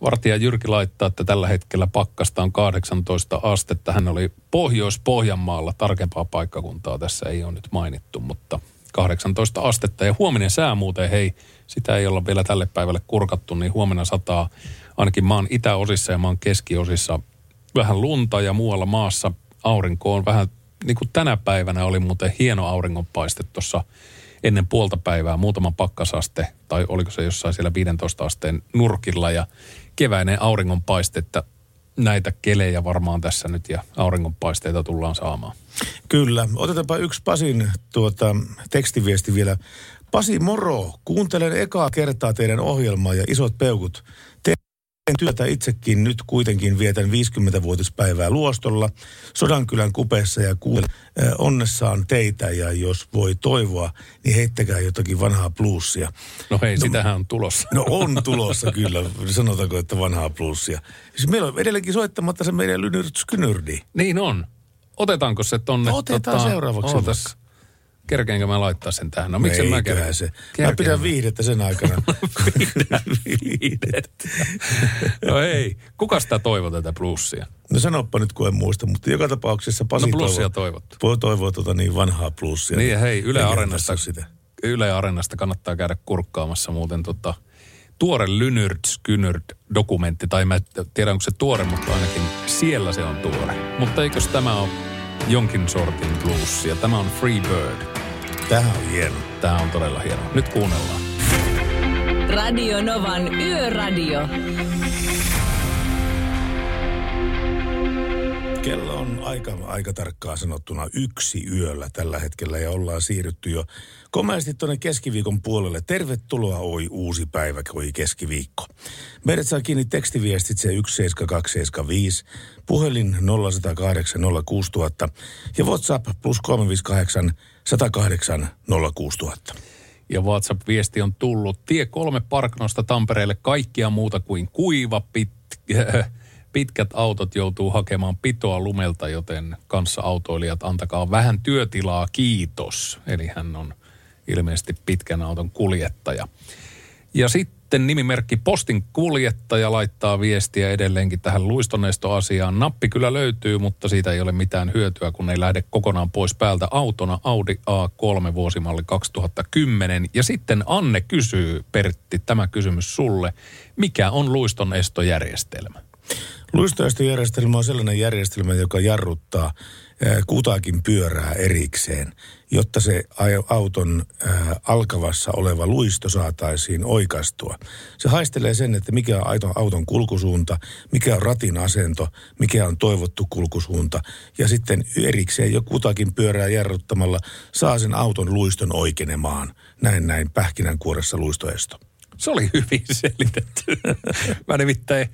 Vartija Jyrki laittaa, että tällä hetkellä pakkasta on 18 astetta. Hän oli Pohjois-Pohjanmaalla, tarkempaa paikkakuntaa tässä ei ole nyt mainittu, mutta 18 astetta. Ja huominen sää muuten, hei, sitä ei olla vielä tälle päivälle kurkattu, niin huomenna sataa ainakin maan itäosissa ja maan keskiosissa vähän lunta ja muualla maassa aurinko on vähän, niin kuin tänä päivänä oli muuten hieno auringonpaiste tuossa ennen puolta päivää, muutama pakkasaste, tai oliko se jossain siellä 15 asteen nurkilla, ja keväinen auringonpaiste, että näitä kelejä varmaan tässä nyt ja auringonpaisteita tullaan saamaan. Kyllä. Otetaanpa yksi Pasin tuota, tekstiviesti vielä. Pasi moro, kuuntelen ekaa kertaa teidän ohjelmaa ja isot peukut. Teen työtä itsekin nyt kuitenkin vietän 50-vuotispäivää Luostolla, Sodankylän kupeessa ja kuulen äh, onnessaan teitä ja jos voi toivoa, niin heittäkää jotakin vanhaa plussia. No hei, no, sitähän on tulossa. No on tulossa kyllä, sanotaanko, että vanhaa plussia. Siis meillä on edelleenkin soittamatta se meidän lynyrtskynyrdi. Niin on. Otetaanko se tonne? No otetaan seuraavaksi ootas. Kerkeenkö mä laittaa sen tähän? No miksi mä kerkeen? se. Mä Kerkeen pidän viihdettä sen aikana. viihdettä. no ei. Kuka sitä toivoo tätä plussia? No sanoppa nyt, kun en muista, mutta joka tapauksessa Pasi No plussia toivottu. toivoo, toivoo tuota niin vanhaa plussia. Niin hei, Yle Areenasta, sitä. Yle Areenasta kannattaa käydä kurkkaamassa muuten tota, tuore Lynyrd Skynyrd dokumentti, tai mä en tiedä onko se tuore, mutta ainakin siellä se on tuore. Mutta eikös tämä ole jonkin sortin bluesia? Tämä on Free Bird. Tämähän on hieno. Tämä on todella hieno. Nyt kuunnellaan. Radio Novan Yöradio. Kello on aika, aika tarkkaa sanottuna yksi yöllä tällä hetkellä ja ollaan siirrytty jo komeasti tuonne keskiviikon puolelle. Tervetuloa oi uusi päivä, oi keskiviikko. Meidät saa kiinni tekstiviestit se 17275, puhelin 0108 06000 ja WhatsApp plus 358 108 06000. Ja WhatsApp-viesti on tullut. Tie kolme Parknosta Tampereelle kaikkia muuta kuin kuiva, pit, pitkät autot joutuu hakemaan pitoa lumelta, joten kanssa autoilijat antakaa vähän työtilaa, kiitos. Eli hän on ilmeisesti pitkän auton kuljettaja. Ja sitten nimimerkki Postin kuljettaja laittaa viestiä edelleenkin tähän luistonestoasiaan. Nappi kyllä löytyy, mutta siitä ei ole mitään hyötyä, kun ei lähde kokonaan pois päältä autona Audi A3 vuosimalli 2010. Ja sitten Anne kysyy, Pertti, tämä kysymys sulle. Mikä on luistonestojärjestelmä? Luistoistojärjestelmä on sellainen järjestelmä, joka jarruttaa eh, kutakin pyörää erikseen, jotta se auton äh, alkavassa oleva luisto saataisiin oikastua. Se haistelee sen, että mikä on auton, auton kulkusuunta, mikä on ratin asento, mikä on toivottu kulkusuunta. Ja sitten erikseen jo kutakin pyörää jarruttamalla saa sen auton luiston oikeenemaan. Näin näin pähkinänkuoressa luistoesto. Se oli hyvin selitetty. Mä nimittäin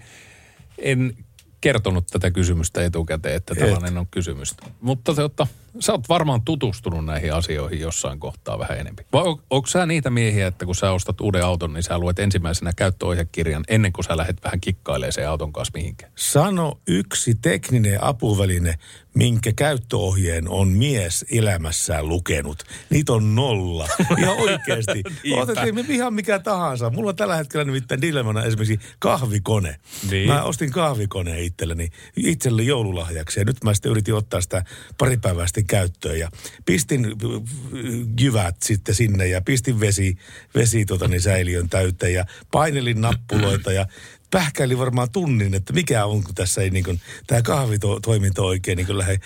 en kertonut tätä kysymystä etukäteen, että tällainen on kysymys. Mutta totta, sä oot varmaan tutustunut näihin asioihin jossain kohtaa vähän enemmän. Vai on, onko sä niitä miehiä, että kun sä ostat uuden auton, niin sä luet ensimmäisenä käyttöohjekirjan ennen kuin sä lähdet vähän kikkailemaan sen auton kanssa mihinkään? Sano yksi tekninen apuväline, minkä käyttöohjeen on mies elämässään lukenut. Niitä on nolla. Ihan oikeasti. Otettiin me ihan mikä tahansa. Mulla on tällä hetkellä nimittäin dilemmana esimerkiksi kahvikone. Niin. Mä ostin kahvikoneen itselleni, itselleni joululahjaksi. Ja nyt mä sitten yritin ottaa sitä pari päivää sitten käyttöön. Ja pistin jyvät sitten sinne ja pistin vesi, vesi tota, niin säiliön täyteen ja painelin nappuloita ja pähkäili varmaan tunnin, että mikä on, kun tässä ei niin kuin, tämä kahvitoiminta oikein niin lähde,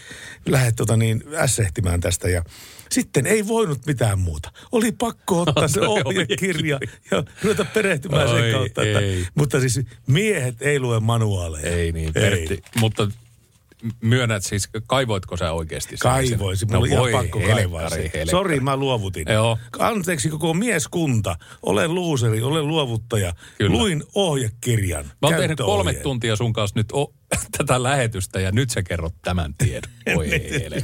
lähde tota niin ässehtimään tästä. Ja sitten ei voinut mitään muuta. Oli pakko ottaa se ohjekirja ja ruveta perehtymään Oi, sen kautta. Että, ei. mutta siis miehet ei lue manuaaleja. Ei niin, Pertti. Mutta myönnät siis, kaivoitko sä oikeasti sen? Kaivoisin, mulla no oli ihan pakko kaivaa. Sori, mä luovutin. Joo. Anteeksi koko mieskunta. Olen luuseri, olen luovuttaja. Kyllä. Luin ohjekirjan. Mä oon tehnyt kolme tuntia sun kanssa nyt o- tätä lähetystä ja nyt sä kerrot tämän tiedon. Voi Niin. helkkari.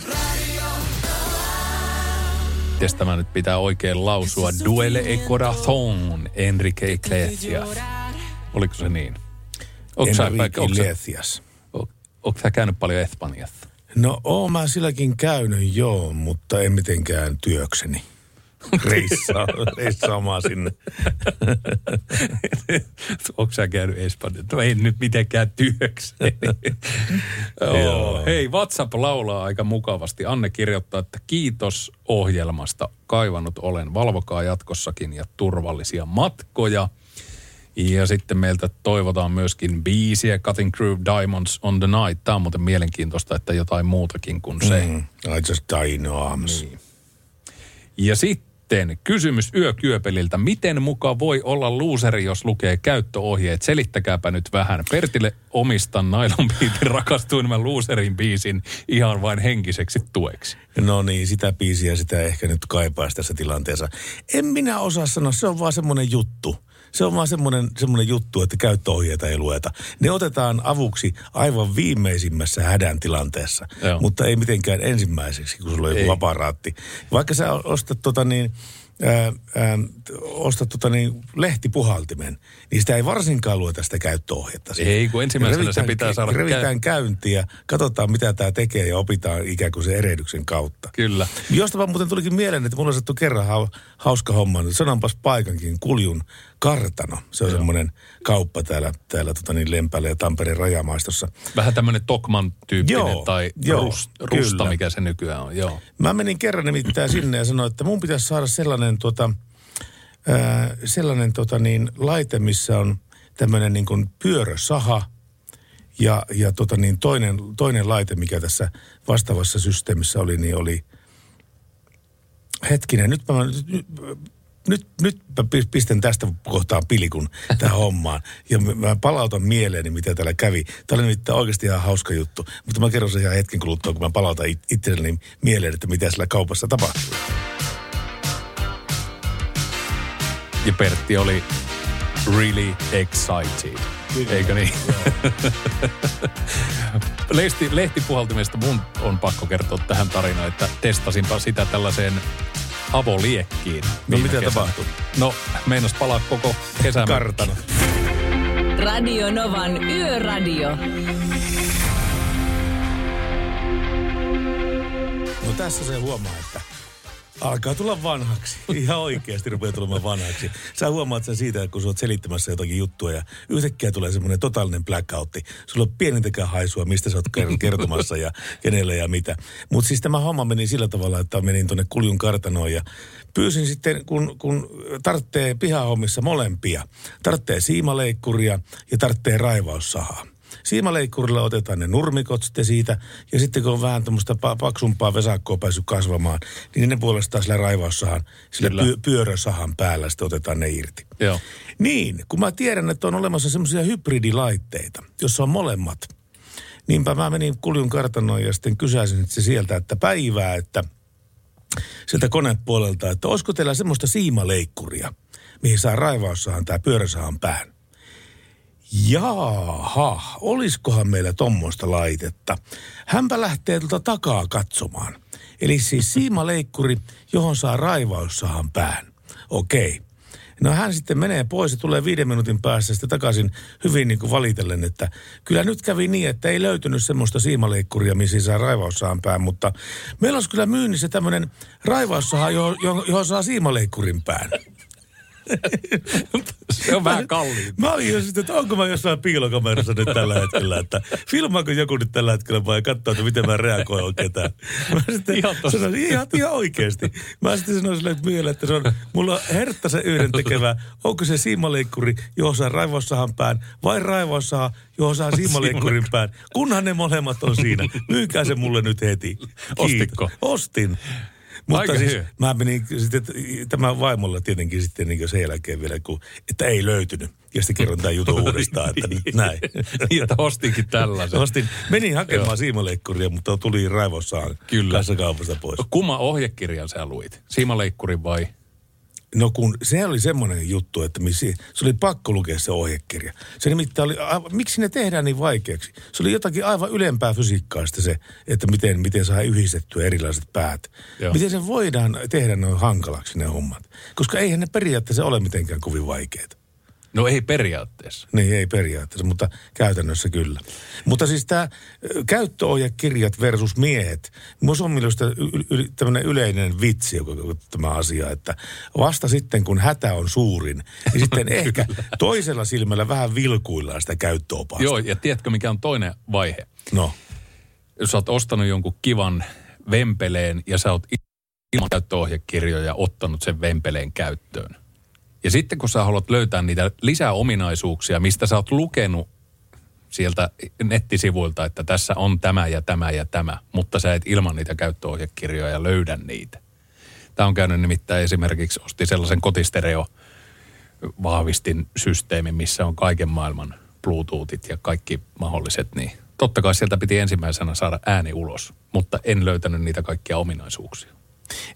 Miten tämä nyt pitää oikein lausua? Duele e corazon, Enrique Iglesias. Oliko se niin? Onko Enrique Iglesias. Onko sä käynyt paljon Espanjassa? No oon mä silläkin käynyt joo, mutta en mitenkään työkseni. Reissaa, reissaamaan sinne. Onko sä käynyt Espanjassa? No ei nyt mitenkään työkseni. Joo. Hei, WhatsApp laulaa aika mukavasti. Anne kirjoittaa, että kiitos ohjelmasta. Kaivannut olen. Valvokaa jatkossakin ja turvallisia matkoja. Ja sitten meiltä toivotaan myöskin biisiä Cutting Crew Diamonds on the Night. Tämä on muuten mielenkiintoista, että jotain muutakin kuin se. Mm, I just die in arms. Niin. Ja sitten kysymys yökyöpeliltä. Miten muka voi olla luuseri, jos lukee käyttöohjeet? Selittäkääpä nyt vähän. Pertille omistan Nylon Beatin rakastuin mä luuserin biisin ihan vain henkiseksi tueksi. No niin, sitä biisiä sitä ehkä nyt kaipaisi tässä tilanteessa. En minä osaa sanoa, se on vaan semmoinen juttu. Se on vaan semmoinen, semmoinen juttu, että käyttöohjeita ei lueta. Ne otetaan avuksi aivan viimeisimmässä hädän tilanteessa, Joo. mutta ei mitenkään ensimmäiseksi, kun sulla on Ei. joku aparaatti. Vaikka sä ostat tota niin, ää, ää, ostat tota niin lehtipuhaltimen, niin sitä ei varsinkaan lueta sitä käyttöohjetta. siitä. Ei, kun ensimmäisenä se Revitään- pitää saada Revitään käy- käyntiä, katsotaan mitä tämä tekee ja opitaan ikään kuin sen erehdyksen kautta. Kyllä. Jostapa muuten tulikin mieleen, että mulla on sattu kerran hau, hauska homma. Sanonpas paikankin, Kuljun kartano. Se on semmoinen kauppa täällä, täällä tota niin Lempäällä ja Tampereen rajamaistossa. Vähän tämmöinen Tokman-tyyppinen Joo, tai joo, rust, rusta, kyllä. mikä se nykyään on. Joo. Mä menin kerran nimittäin sinne ja sanoin, että mun pitäisi saada sellainen, tota, ää, sellainen tota niin, laite, missä on tämmöinen niin kuin pyörösaha ja, ja tota niin, toinen, toinen laite, mikä tässä vastaavassa systeemissä oli, niin oli, hetkinen, nyt mä, nyt, nyt, nyt mä pi- pistän tästä kohtaa pilikun tähän hommaan. Ja mä- palautan mieleeni, mitä täällä kävi. Tämä oli nimittäin oikeasti ihan hauska juttu. Mutta mä kerron sen ihan hetken kuluttua, kun mä palautan it- itselleni mieleen, että mitä siellä kaupassa tapahtui. Ja Pertti oli really excited. Eikö niin? Lehti, lehtipuhaltimesta mun on pakko kertoa tähän tarinaan, että testasinpa sitä tällaiseen avoliekkiin. No viime mitä kesänä. tapahtui? No, meinas palaa koko kesän. Kartano. Radio Novan Yöradio. No tässä se huomaa, että alkaa tulla vanhaksi. Ihan oikeasti rupeaa tulemaan vanhaksi. Sä huomaat sen siitä, kun sä oot selittämässä jotakin juttua ja yhtäkkiä tulee semmoinen totaalinen blackoutti. Sulla on pienintäkään haisua, mistä sä oot ker- kertomassa ja kenelle ja mitä. Mutta siis tämä homma meni sillä tavalla, että menin tuonne Kuljun kartanoon ja pyysin sitten, kun, kun tarvitsee pihahommissa molempia. Tarvitsee siimaleikkuria ja tarvitsee raivaussahaa. Siimaleikkurilla otetaan ne nurmikot sitten siitä, ja sitten kun on vähän tämmöistä pa- paksumpaa vesakkoa päässyt kasvamaan, niin ne puolestaan sillä raivaussahan, sillä pyö- pyörösahan päällä sitten otetaan ne irti. Joo. Niin, kun mä tiedän, että on olemassa semmoisia hybridilaitteita, jossa on molemmat. Niinpä mä menin Kuljun kartanoon ja sitten kysäisin se sieltä, että päivää, että sieltä konepuolelta, että olisiko teillä semmoista siimaleikkuria, mihin saa raivaussahan tai pyöräsahan pään. Jaaha, oliskohan meillä tommoista laitetta? Hänpä lähtee tuolta takaa katsomaan. Eli siis siimaleikkuri, johon saa raivaussahan pään. Okei. No hän sitten menee pois ja tulee viiden minuutin päässä sitten takaisin hyvin niin kuin valitellen, että kyllä nyt kävi niin, että ei löytynyt semmoista siimaleikkuria, missä saa raivaussahan pään, mutta meillä olisi kyllä myynnissä tämmöinen raivaussaha, johon, johon, johon saa siimaleikkurin pään. Se on vähän kalliin. Mä olin jo sitten, että onko mä jossain piilokamerassa nyt tällä hetkellä, että filmaako joku nyt tällä hetkellä vai katsoa, että miten mä reagoin oikein tähän. Mä sitten Ihan sanoin, ihan, ihan oikeasti. Mä sitten sanoin sille mieleen, että se on, mulla on hertta se yhden tekevä, onko se siimaleikkuri, johon saa raivaussahan pään, vai raivaussaha, johon saa siimaleikkurin pään. Kunhan ne molemmat on siinä. Myykää se mulle nyt heti. Kiitos. Ostitko? Ostin. Mutta Aika siis hyvä. mä menin sitten, tämä vaimolla tietenkin sitten niin sen jälkeen vielä, kun, että ei löytynyt. Ja sitten kerron tämän jutun uudestaan, että nyt näin. Niin, että ostinkin tällaisen. Ostin, menin hakemaan siimaleikkuria, mutta tuli raivossaan Kyllä. kanssa kaupasta pois. Kumma ohjekirjan sä luit? Siimaleikkuri vai? No kun se oli semmoinen juttu, että missi, se oli pakko lukea se ohjekirja. Se nimittäin oli, aivan, miksi ne tehdään niin vaikeaksi? Se oli jotakin aivan ylempää fysiikkaista se, että miten, miten saa yhdistettyä erilaiset päät. Joo. Miten se voidaan tehdä noin hankalaksi ne hommat? Koska eihän ne periaatteessa ole mitenkään kovin vaikeita. No ei periaatteessa. Niin, ei periaatteessa, mutta käytännössä kyllä. Mutta siis tämä käyttöohjekirjat versus miehet. Minusta on mielestä tämmöinen yleinen vitsi, joka tämä asia, että vasta sitten kun hätä on suurin, niin sitten ehkä toisella silmällä vähän vilkuillaan sitä käyttöopasta. Joo, ja tiedätkö mikä on toinen vaihe? No, Jos oot ostanut jonkun kivan vempeleen ja sä oot ilman käyttöohjekirjoja ottanut sen vempeleen käyttöön. Ja sitten kun sä haluat löytää niitä lisäominaisuuksia, mistä sä oot lukenut sieltä nettisivuilta, että tässä on tämä ja tämä ja tämä, mutta sä et ilman niitä käyttöohjekirjoja löydä niitä. Tämä on käynyt nimittäin esimerkiksi, osti sellaisen kotistereo vahvistin systeemi, missä on kaiken maailman Bluetoothit ja kaikki mahdolliset, niin totta kai sieltä piti ensimmäisenä saada ääni ulos, mutta en löytänyt niitä kaikkia ominaisuuksia.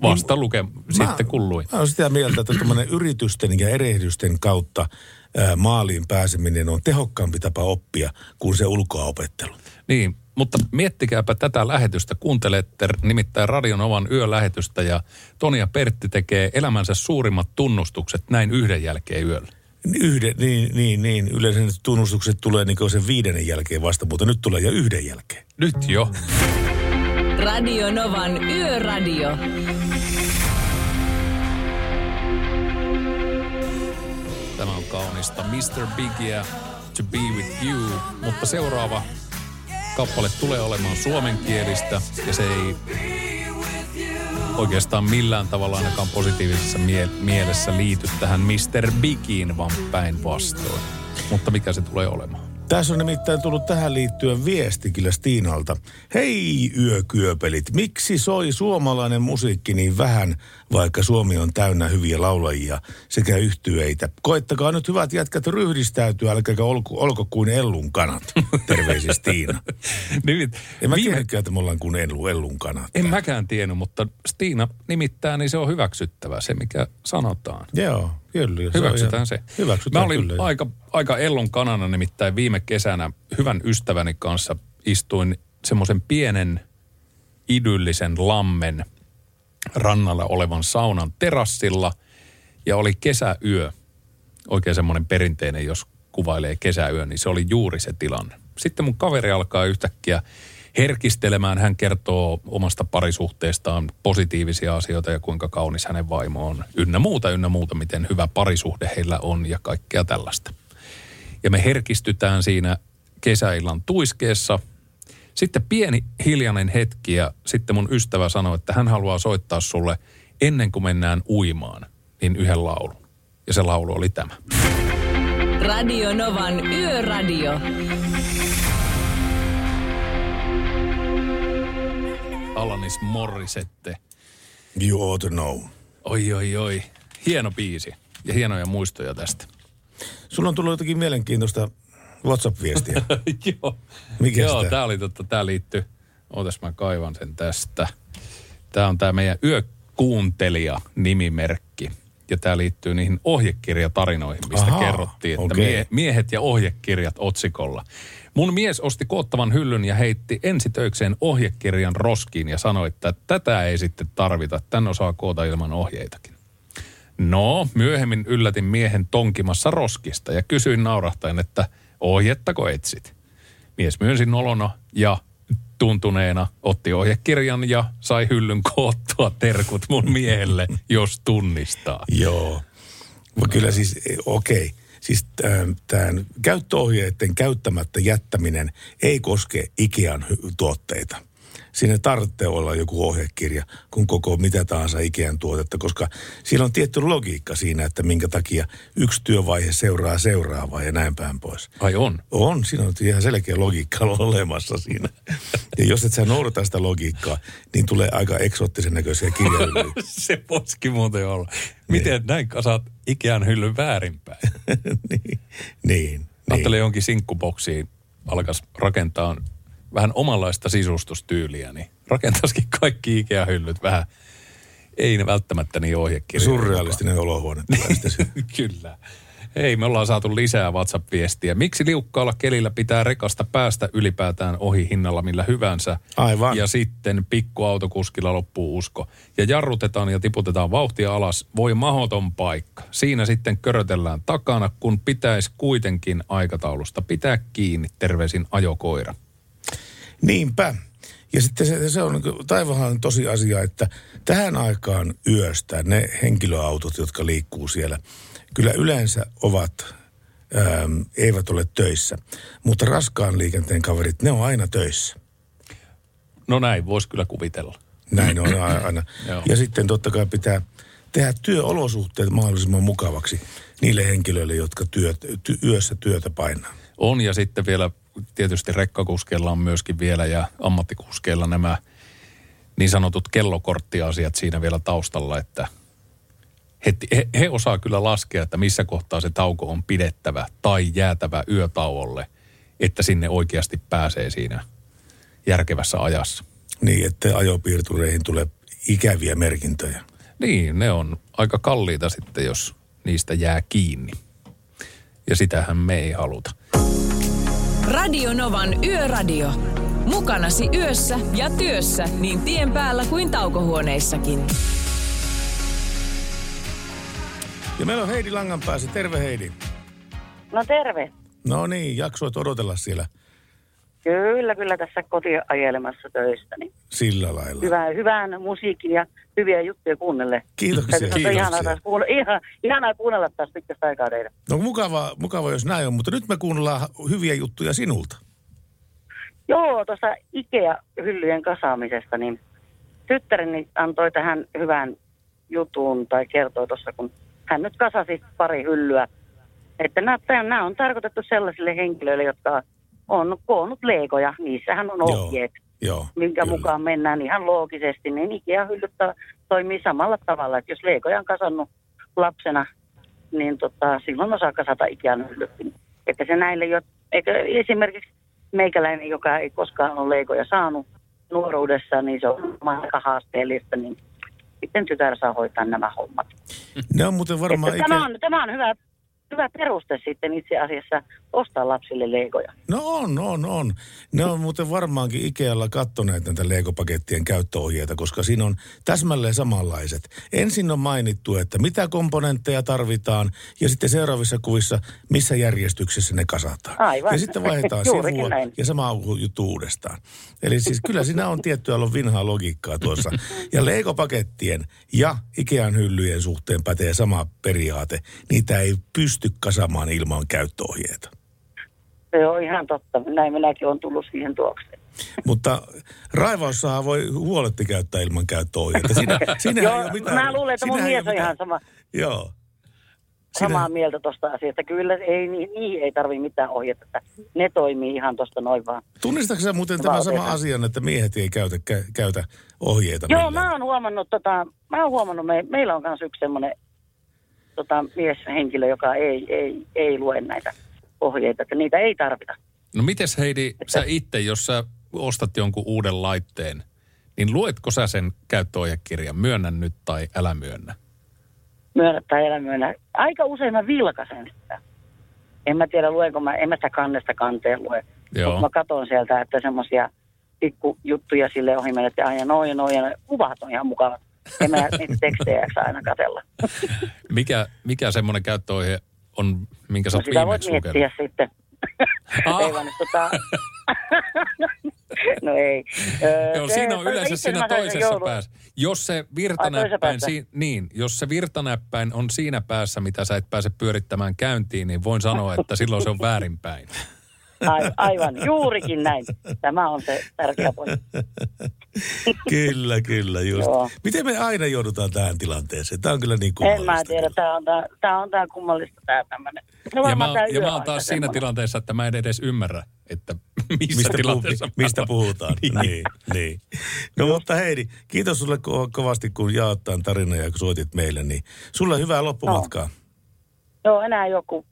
Vasta luke, sitten kun luin. Mä olen sitä mieltä, että tuommoinen yritysten ja erehdysten kautta ää, maaliin pääseminen on tehokkaampi tapa oppia kuin se ulkoaopettelu. Niin, mutta miettikääpä tätä lähetystä. Kuuntelette nimittäin Radion Ovan yölähetystä ja Toni ja Pertti tekee elämänsä suurimmat tunnustukset näin yhden jälkeen yöllä. Yhden, niin, niin, niin. Yleensä tunnustukset tulee niin sen viidennen jälkeen vasta, mutta nyt tulee jo yhden jälkeen. Nyt jo. Radio Novan Yöradio. Tämä on kaunista Mr. Biggia To Be With You, mutta seuraava kappale tulee olemaan suomenkielistä ja se ei oikeastaan millään tavalla ainakaan positiivisessa mie- mielessä liity tähän Mr. Bigiin, vaan päinvastoin. Mutta mikä se tulee olemaan? Tässä on nimittäin tullut tähän liittyen viesti kyllä Stiinalta. Hei yökyöpelit, miksi soi suomalainen musiikki niin vähän, vaikka Suomi on täynnä hyviä laulajia sekä yhtyeitä? Koittakaa nyt hyvät jätkät ryhdistäytyä, älkääkä olko, olko kuin Ellun kanat. Terveisiä Stiina. Nimit, En mä viime- tiedäkään, että me ollaan kuin Ellu, Ellun kanat. En mäkään tiennyt, mutta Stiina nimittäin, niin se on hyväksyttävää, se mikä sanotaan. Joo, kyllä. se Hyväksytään se. Hyväksytään Mä olin kyllä. aika, aika ellon kanana nimittäin viime kesänä hyvän ystäväni kanssa istuin semmoisen pienen idyllisen lammen rannalla olevan saunan terassilla ja oli kesäyö. Oikein semmoinen perinteinen, jos kuvailee kesäyö, niin se oli juuri se tilanne. Sitten mun kaveri alkaa yhtäkkiä herkistelemään. Hän kertoo omasta parisuhteestaan positiivisia asioita ja kuinka kaunis hänen vaimo on. Ynnä muuta, ynnä muuta, miten hyvä parisuhde heillä on ja kaikkea tällaista. Ja me herkistytään siinä kesäillan tuiskeessa. Sitten pieni hiljainen hetki ja sitten mun ystävä sanoi, että hän haluaa soittaa sulle ennen kuin mennään uimaan, niin yhden laulun. Ja se laulu oli tämä. Radio Novan Yöradio. Alanis Morrisette. You ought to know. Oi, oi, oi. Hieno biisi ja hienoja muistoja tästä. Sulla on tullut jotakin mielenkiintoista WhatsApp-viestiä. Joo. Mikäs Joo, tää? tää oli totta, tää liittyy, ootas mä kaivan sen tästä. Tää on tää meidän yökuuntelija nimimerkki. Ja tää liittyy niihin ohjekirjatarinoihin, mistä Ahaa, kerrottiin, että okei. mie- miehet ja ohjekirjat otsikolla. Mun mies osti koottavan hyllyn ja heitti ensitöikseen ohjekirjan roskiin ja sanoi, että tätä ei sitten tarvita, tän osaa koota ilman ohjeitakin. No, myöhemmin yllätin miehen tonkimassa roskista ja kysyin naurahtaen, että ohjettako etsit? Mies myönsi nolona ja tuntuneena otti ohjekirjan ja sai hyllyn koottua terkut mun miehelle, jos tunnistaa. Joo. Mutta kyllä siis, okei. Siis tämän käyttöohjeiden käyttämättä jättäminen ei koske Ikean tuotteita. Siinä tarvitsee olla joku ohjekirja, kun koko mitä tahansa Ikean tuotetta, koska siellä on tietty logiikka siinä, että minkä takia yksi työvaihe seuraa seuraavaa ja näin päin pois. Ai on? On, siinä on ihan selkeä logiikka olemassa siinä. Ja jos et sä noudata sitä logiikkaa, niin tulee aika eksoottisen näköisiä kirjahyllyjä. Se voisikin muuten olla. Miten näin kasaat Ikean hyllyn väärinpäin? niin, niin. Ajattelin jonkin sinkkuboksiin alkaisi rakentaa vähän omanlaista sisustustyyliä, niin rakentaisikin kaikki Ikea-hyllyt vähän, ei ne välttämättä niin ohjekirjoja. Surrealistinen olohuone. Kyllä. Hei, me ollaan saatu lisää WhatsApp-viestiä. Miksi liukkaalla kelillä pitää rekasta päästä ylipäätään ohi hinnalla millä hyvänsä? Aivan. Ja sitten pikkuautokuskilla loppuu usko. Ja jarrutetaan ja tiputetaan vauhtia alas. Voi mahoton paikka. Siinä sitten körötellään takana, kun pitäisi kuitenkin aikataulusta pitää kiinni. Terveisin ajokoira. Niinpä. Ja sitten se, se on niin taivahan tosi asia, että tähän aikaan yöstä ne henkilöautot, jotka liikkuu siellä, kyllä yleensä ovat, ähm, eivät ole töissä. Mutta raskaan liikenteen kaverit, ne on aina töissä. No näin, voisi kyllä kuvitella. Näin on aina. Ja sitten totta kai pitää tehdä työolosuhteet mahdollisimman mukavaksi niille henkilöille, jotka työt, ty, yössä työtä painaa. On ja sitten vielä tietysti rekkakuskeilla on myöskin vielä ja ammattikuskeilla nämä niin sanotut kellokorttiasiat siinä vielä taustalla, että he, he, he osaa kyllä laskea, että missä kohtaa se tauko on pidettävä tai jäätävä yötauolle, että sinne oikeasti pääsee siinä järkevässä ajassa. Niin, että ajopiirtureihin tulee ikäviä merkintöjä. Niin, ne on aika kalliita sitten, jos niistä jää kiinni. Ja sitähän me ei haluta. Radio Novan Yöradio. Mukanasi yössä ja työssä niin tien päällä kuin taukohuoneissakin. Ja meillä on Heidi Langan päässä. Terve Heidi. No terve. No niin, jaksoit odotella siellä Kyllä, kyllä tässä kotiin ajelemassa töistä. Niin sillä lailla. hyvää, hyvän musiikin ja hyviä juttuja kuunnelle. Kiitoksia, kiitoksia. Ihanaa, taas kuunnella, ihan, ihanaa kuunnella taas pitkästä aikaa teidän. No mukava, mukava, jos näin on, mutta nyt me kuunnellaan hyviä juttuja sinulta. Joo, tuosta Ikea-hyllyjen kasaamisesta, niin tyttäreni antoi tähän hyvän jutun tai kertoi tuossa, kun hän nyt kasasi pari hyllyä, että nämä, nämä on tarkoitettu sellaisille henkilöille, jotka on koonnut leikoja. Niissähän on Joo. ohjeet, Joo, minkä kyllä. mukaan mennään ihan loogisesti. Niin Ikea-hyllyt ta- toimii samalla tavalla, että jos leikoja on kasannut lapsena, niin tota, silloin osaa kasata Ikean hyllytkin. Että se näille, jo, eikä esimerkiksi meikäläinen, joka ei koskaan ole leikoja saanut nuoruudessa, niin se on aika haasteellista, niin sitten tytär saa hoitaa nämä hommat. Ne on muuten varmaan Että ikä... tämä, on, tämä on hyvä, hyvä peruste sitten itse asiassa ostaa lapsille leikoja. No on, on, on. Ne on muuten varmaankin Ikealla kattoneet näitä Lego-pakettien käyttöohjeita, koska siinä on täsmälleen samanlaiset. Ensin on mainittu, että mitä komponentteja tarvitaan, ja sitten seuraavissa kuvissa, missä järjestyksessä ne kasataan. Aivan. Ja sitten vaihdetaan sivua näin. ja sama juttu uudestaan. Eli siis kyllä siinä on tiettyä vinhaa logiikkaa tuossa. Ja Lego-pakettien ja Ikean hyllyjen suhteen pätee sama periaate. Niitä ei pysty kasamaan ilman käyttöohjeita. Se on ihan totta. Näin minäkin olen tullut siihen tuokseen. Mutta raivaussahan voi huoletti käyttää ilman käyttöohjeita. Siinä, siinähän Joo, ei ole mitään. mä luulen, että mun mies on ihan sama, Joo. samaa mieltä tuosta asiasta. Kyllä ei, ni- niihin ei tarvi mitään ohjetta. että Ne toimii ihan tuosta noin vaan. Tunnistatko sä muuten tämän sama asian, että miehet ei käytä, kä, käytä ohjeita Joo, millään? mä oon huomannut, tota, mä oon huomannut me, meillä on myös yksi semmoinen tota, mieshenkilö, joka ei, ei, ei lue näitä ohjeita, että niitä ei tarvita. No mites Heidi, sä itse, jos sä ostat jonkun uuden laitteen, niin luetko sä sen käyttöohjekirjan, myönnä nyt tai älä myönnä? Myönnä tai älä myönnä. Aika usein mä vilkasen sitä. En mä tiedä, luenko mä, en mä sitä kannesta kanteen lue. Mutta mä katson sieltä, että semmoisia pikkujuttuja sille ohi menet ja aina noin ja noin ja kuvat on ihan mukavat. En mä niitä tekstejä jaksa aina katella. Mikä, mikä semmoinen käyttöohje on, minkä sä No sitä voit miettiä lukenut? sitten. Ah. ei vaan tota... no ei. Öö, Joo, se- siinä on yleensä siinä toisessa päässä. Jos se virtanäppäin, si- niin, jos se virtanäppäin on siinä päässä, mitä sä et pääse pyörittämään käyntiin, niin voin sanoa, että silloin se on väärinpäin. Ai, aivan, juurikin näin. Tämä on se tärkeä pointti. kyllä, kyllä, just. Joo. Miten me aina joudutaan tähän tilanteeseen? Tämä on kyllä niin En kummallista. mä tiedä, tää on tää, tää on tää kummallista tää tämmönen. No Ja mä, tää ja mä oon taas siinä semmoinen. tilanteessa, että mä en edes ymmärrä, että missä Mistä, puhu, tilanteessa mä mistä puhutaan? niin. niin, niin. No mutta Heidi, kiitos sulle ko- kovasti, kun jaot tämän tarinan ja kun soitit meille. Niin sulle hyvää loppumatkaa. Joo, enää joku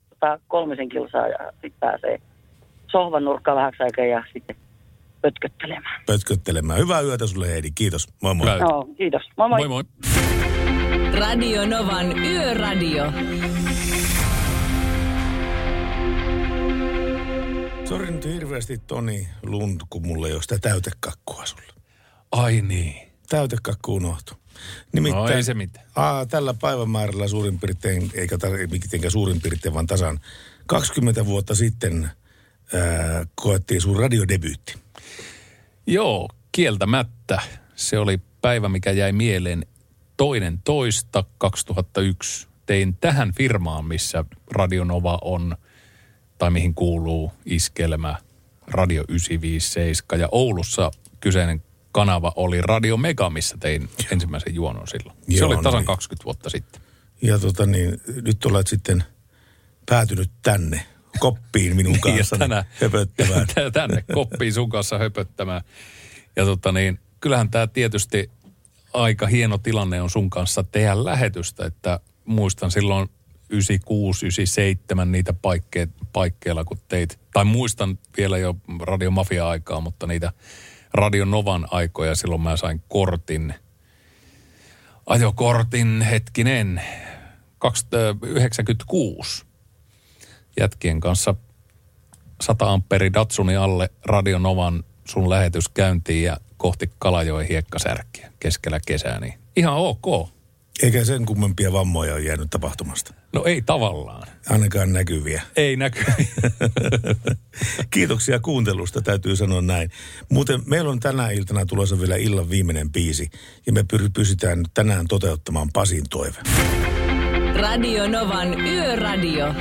kolmisen kilsaa ja sitten pääsee sohvan nurkkaan vähäksi aikaa ja sitten pötköttelemään. Pötköttelemään. Hyvää yötä sulle Heidi. Kiitos. Moi moi. Joo, kiitos. Moi moi. Moi moi. Radio Novan Yöradio. Sori nyt hirveästi Toni Lund, kun mulla ei ole sitä täytekakkua sulle. Ai niin. Täytekakku unohtu. No ei se mitään. Aa, tällä päivämäärällä suurin piirtein, eikä tar- mitenkään suurin piirtein, vaan tasan 20 vuotta sitten ää, koettiin sun radiodebyytti. Joo, kieltämättä. Se oli päivä, mikä jäi mieleen toinen toista 2001. Tein tähän firmaan, missä Radionova on, tai mihin kuuluu iskelmä Radio 957. Ja Oulussa kyseinen kanava oli Radio Mega, missä tein ensimmäisen juonon silloin. se Joo, oli no tasan niin. 20 vuotta sitten. Ja tota niin, nyt olet sitten päätynyt tänne koppiin minun ja kanssani tänään- höpöttämään. tänne koppiin sun kanssa höpöttämään. Ja tota niin, kyllähän tämä tietysti aika hieno tilanne on sun kanssa tehdä lähetystä, että muistan silloin 96, 97 niitä paikkeet, paikkeilla, kun teit, tai muistan vielä jo Radio Mafia-aikaa, mutta niitä Radio Novan aikoja, silloin mä sain kortin, ajokortin hetkinen, 96 jätkien kanssa 100 amperi Datsuni alle Radionovan sun lähetys käyntiin ja kohti Kalajoen hiekkasärkkiä keskellä kesää, niin ihan ok. Eikä sen kummempia vammoja ole jäänyt tapahtumasta. No ei tavallaan. Ainakaan näkyviä. Ei näky. Kiitoksia kuuntelusta, täytyy sanoa näin. Muuten meillä on tänä iltana tulossa vielä illan viimeinen biisi, ja me pysytään tänään toteuttamaan Pasin toive. Radio Novan Yöradio.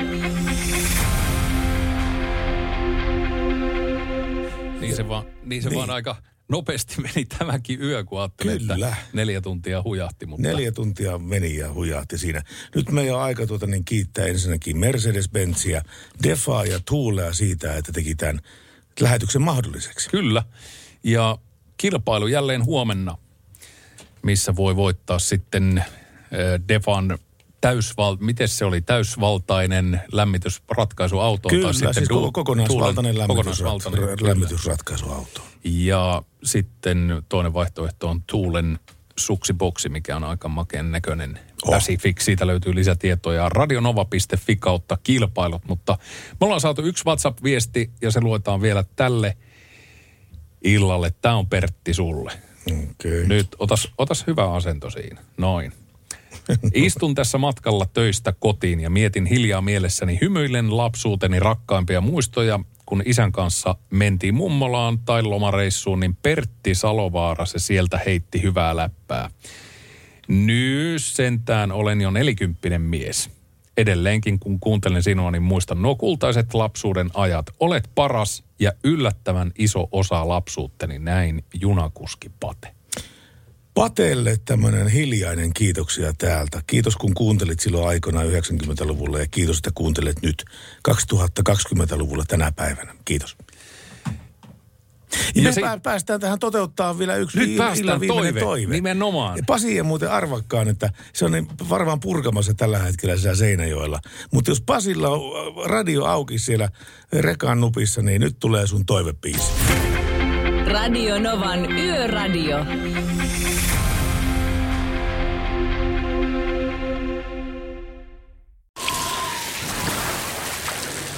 niin se vaan, niin se Niin. vaan aika nopeasti meni tämäkin yö, kun ajattelin, Kyllä. että neljä tuntia hujahti. Mutta Neljä tuntia meni ja hujahti siinä. Nyt meidän on aika tuota, niin kiittää ensinnäkin Mercedes-Benzia, Defaa ja Tuulea siitä, että teki tämän lähetyksen mahdolliseksi. Kyllä. Ja kilpailu jälleen huomenna, missä voi voittaa sitten äh, Defan täysval... Miten se oli? Täysvaltainen lämmitysratkaisuauto. Kyllä, tai sitten siis koko- kokonaisvaltainen, Tuulen- lämmitysrat- kokonaisvaltainen, kyllä. lämmitysratkaisuauto. Ja sitten toinen vaihtoehto on Tuulen suksiboksi, mikä on aika makeen näköinen Oh. Pacific. Siitä löytyy lisätietoja radionova.fi kautta kilpailut. Mutta me ollaan saatu yksi WhatsApp-viesti ja se luetaan vielä tälle illalle. Tämä on Pertti sulle. Okay. Nyt otas, otas hyvä asento siinä. Noin. Istun tässä matkalla töistä kotiin ja mietin hiljaa mielessäni hymyillen lapsuuteni rakkaimpia muistoja, kun isän kanssa mentiin mummolaan tai lomareissuun, niin Pertti Salovaara se sieltä heitti hyvää läppää. Nyt sentään olen jo nelikymppinen mies. Edelleenkin kun kuuntelen sinua, niin muistan nuo kultaiset lapsuuden ajat. Olet paras ja yllättävän iso osa lapsuutteni, näin junakuski Pate. Patelle tämmöinen hiljainen kiitoksia täältä. Kiitos kun kuuntelit silloin aikana 90-luvulla ja kiitos, että kuuntelet nyt 2020-luvulla tänä päivänä. Kiitos. Ja Ja me se- pää- päästään tähän toteuttaa vielä yksi Nyt il- illan toive. toive. Nimenomaan. Ja Pasi ei muuten arvakkaan, että se on niin varmaan purkamassa tällä hetkellä siellä Seinäjoella. Mutta jos Pasilla on äh, radio auki siellä rekan nupissa, niin nyt tulee sun toivepiisi. Radio Novan Yöradio.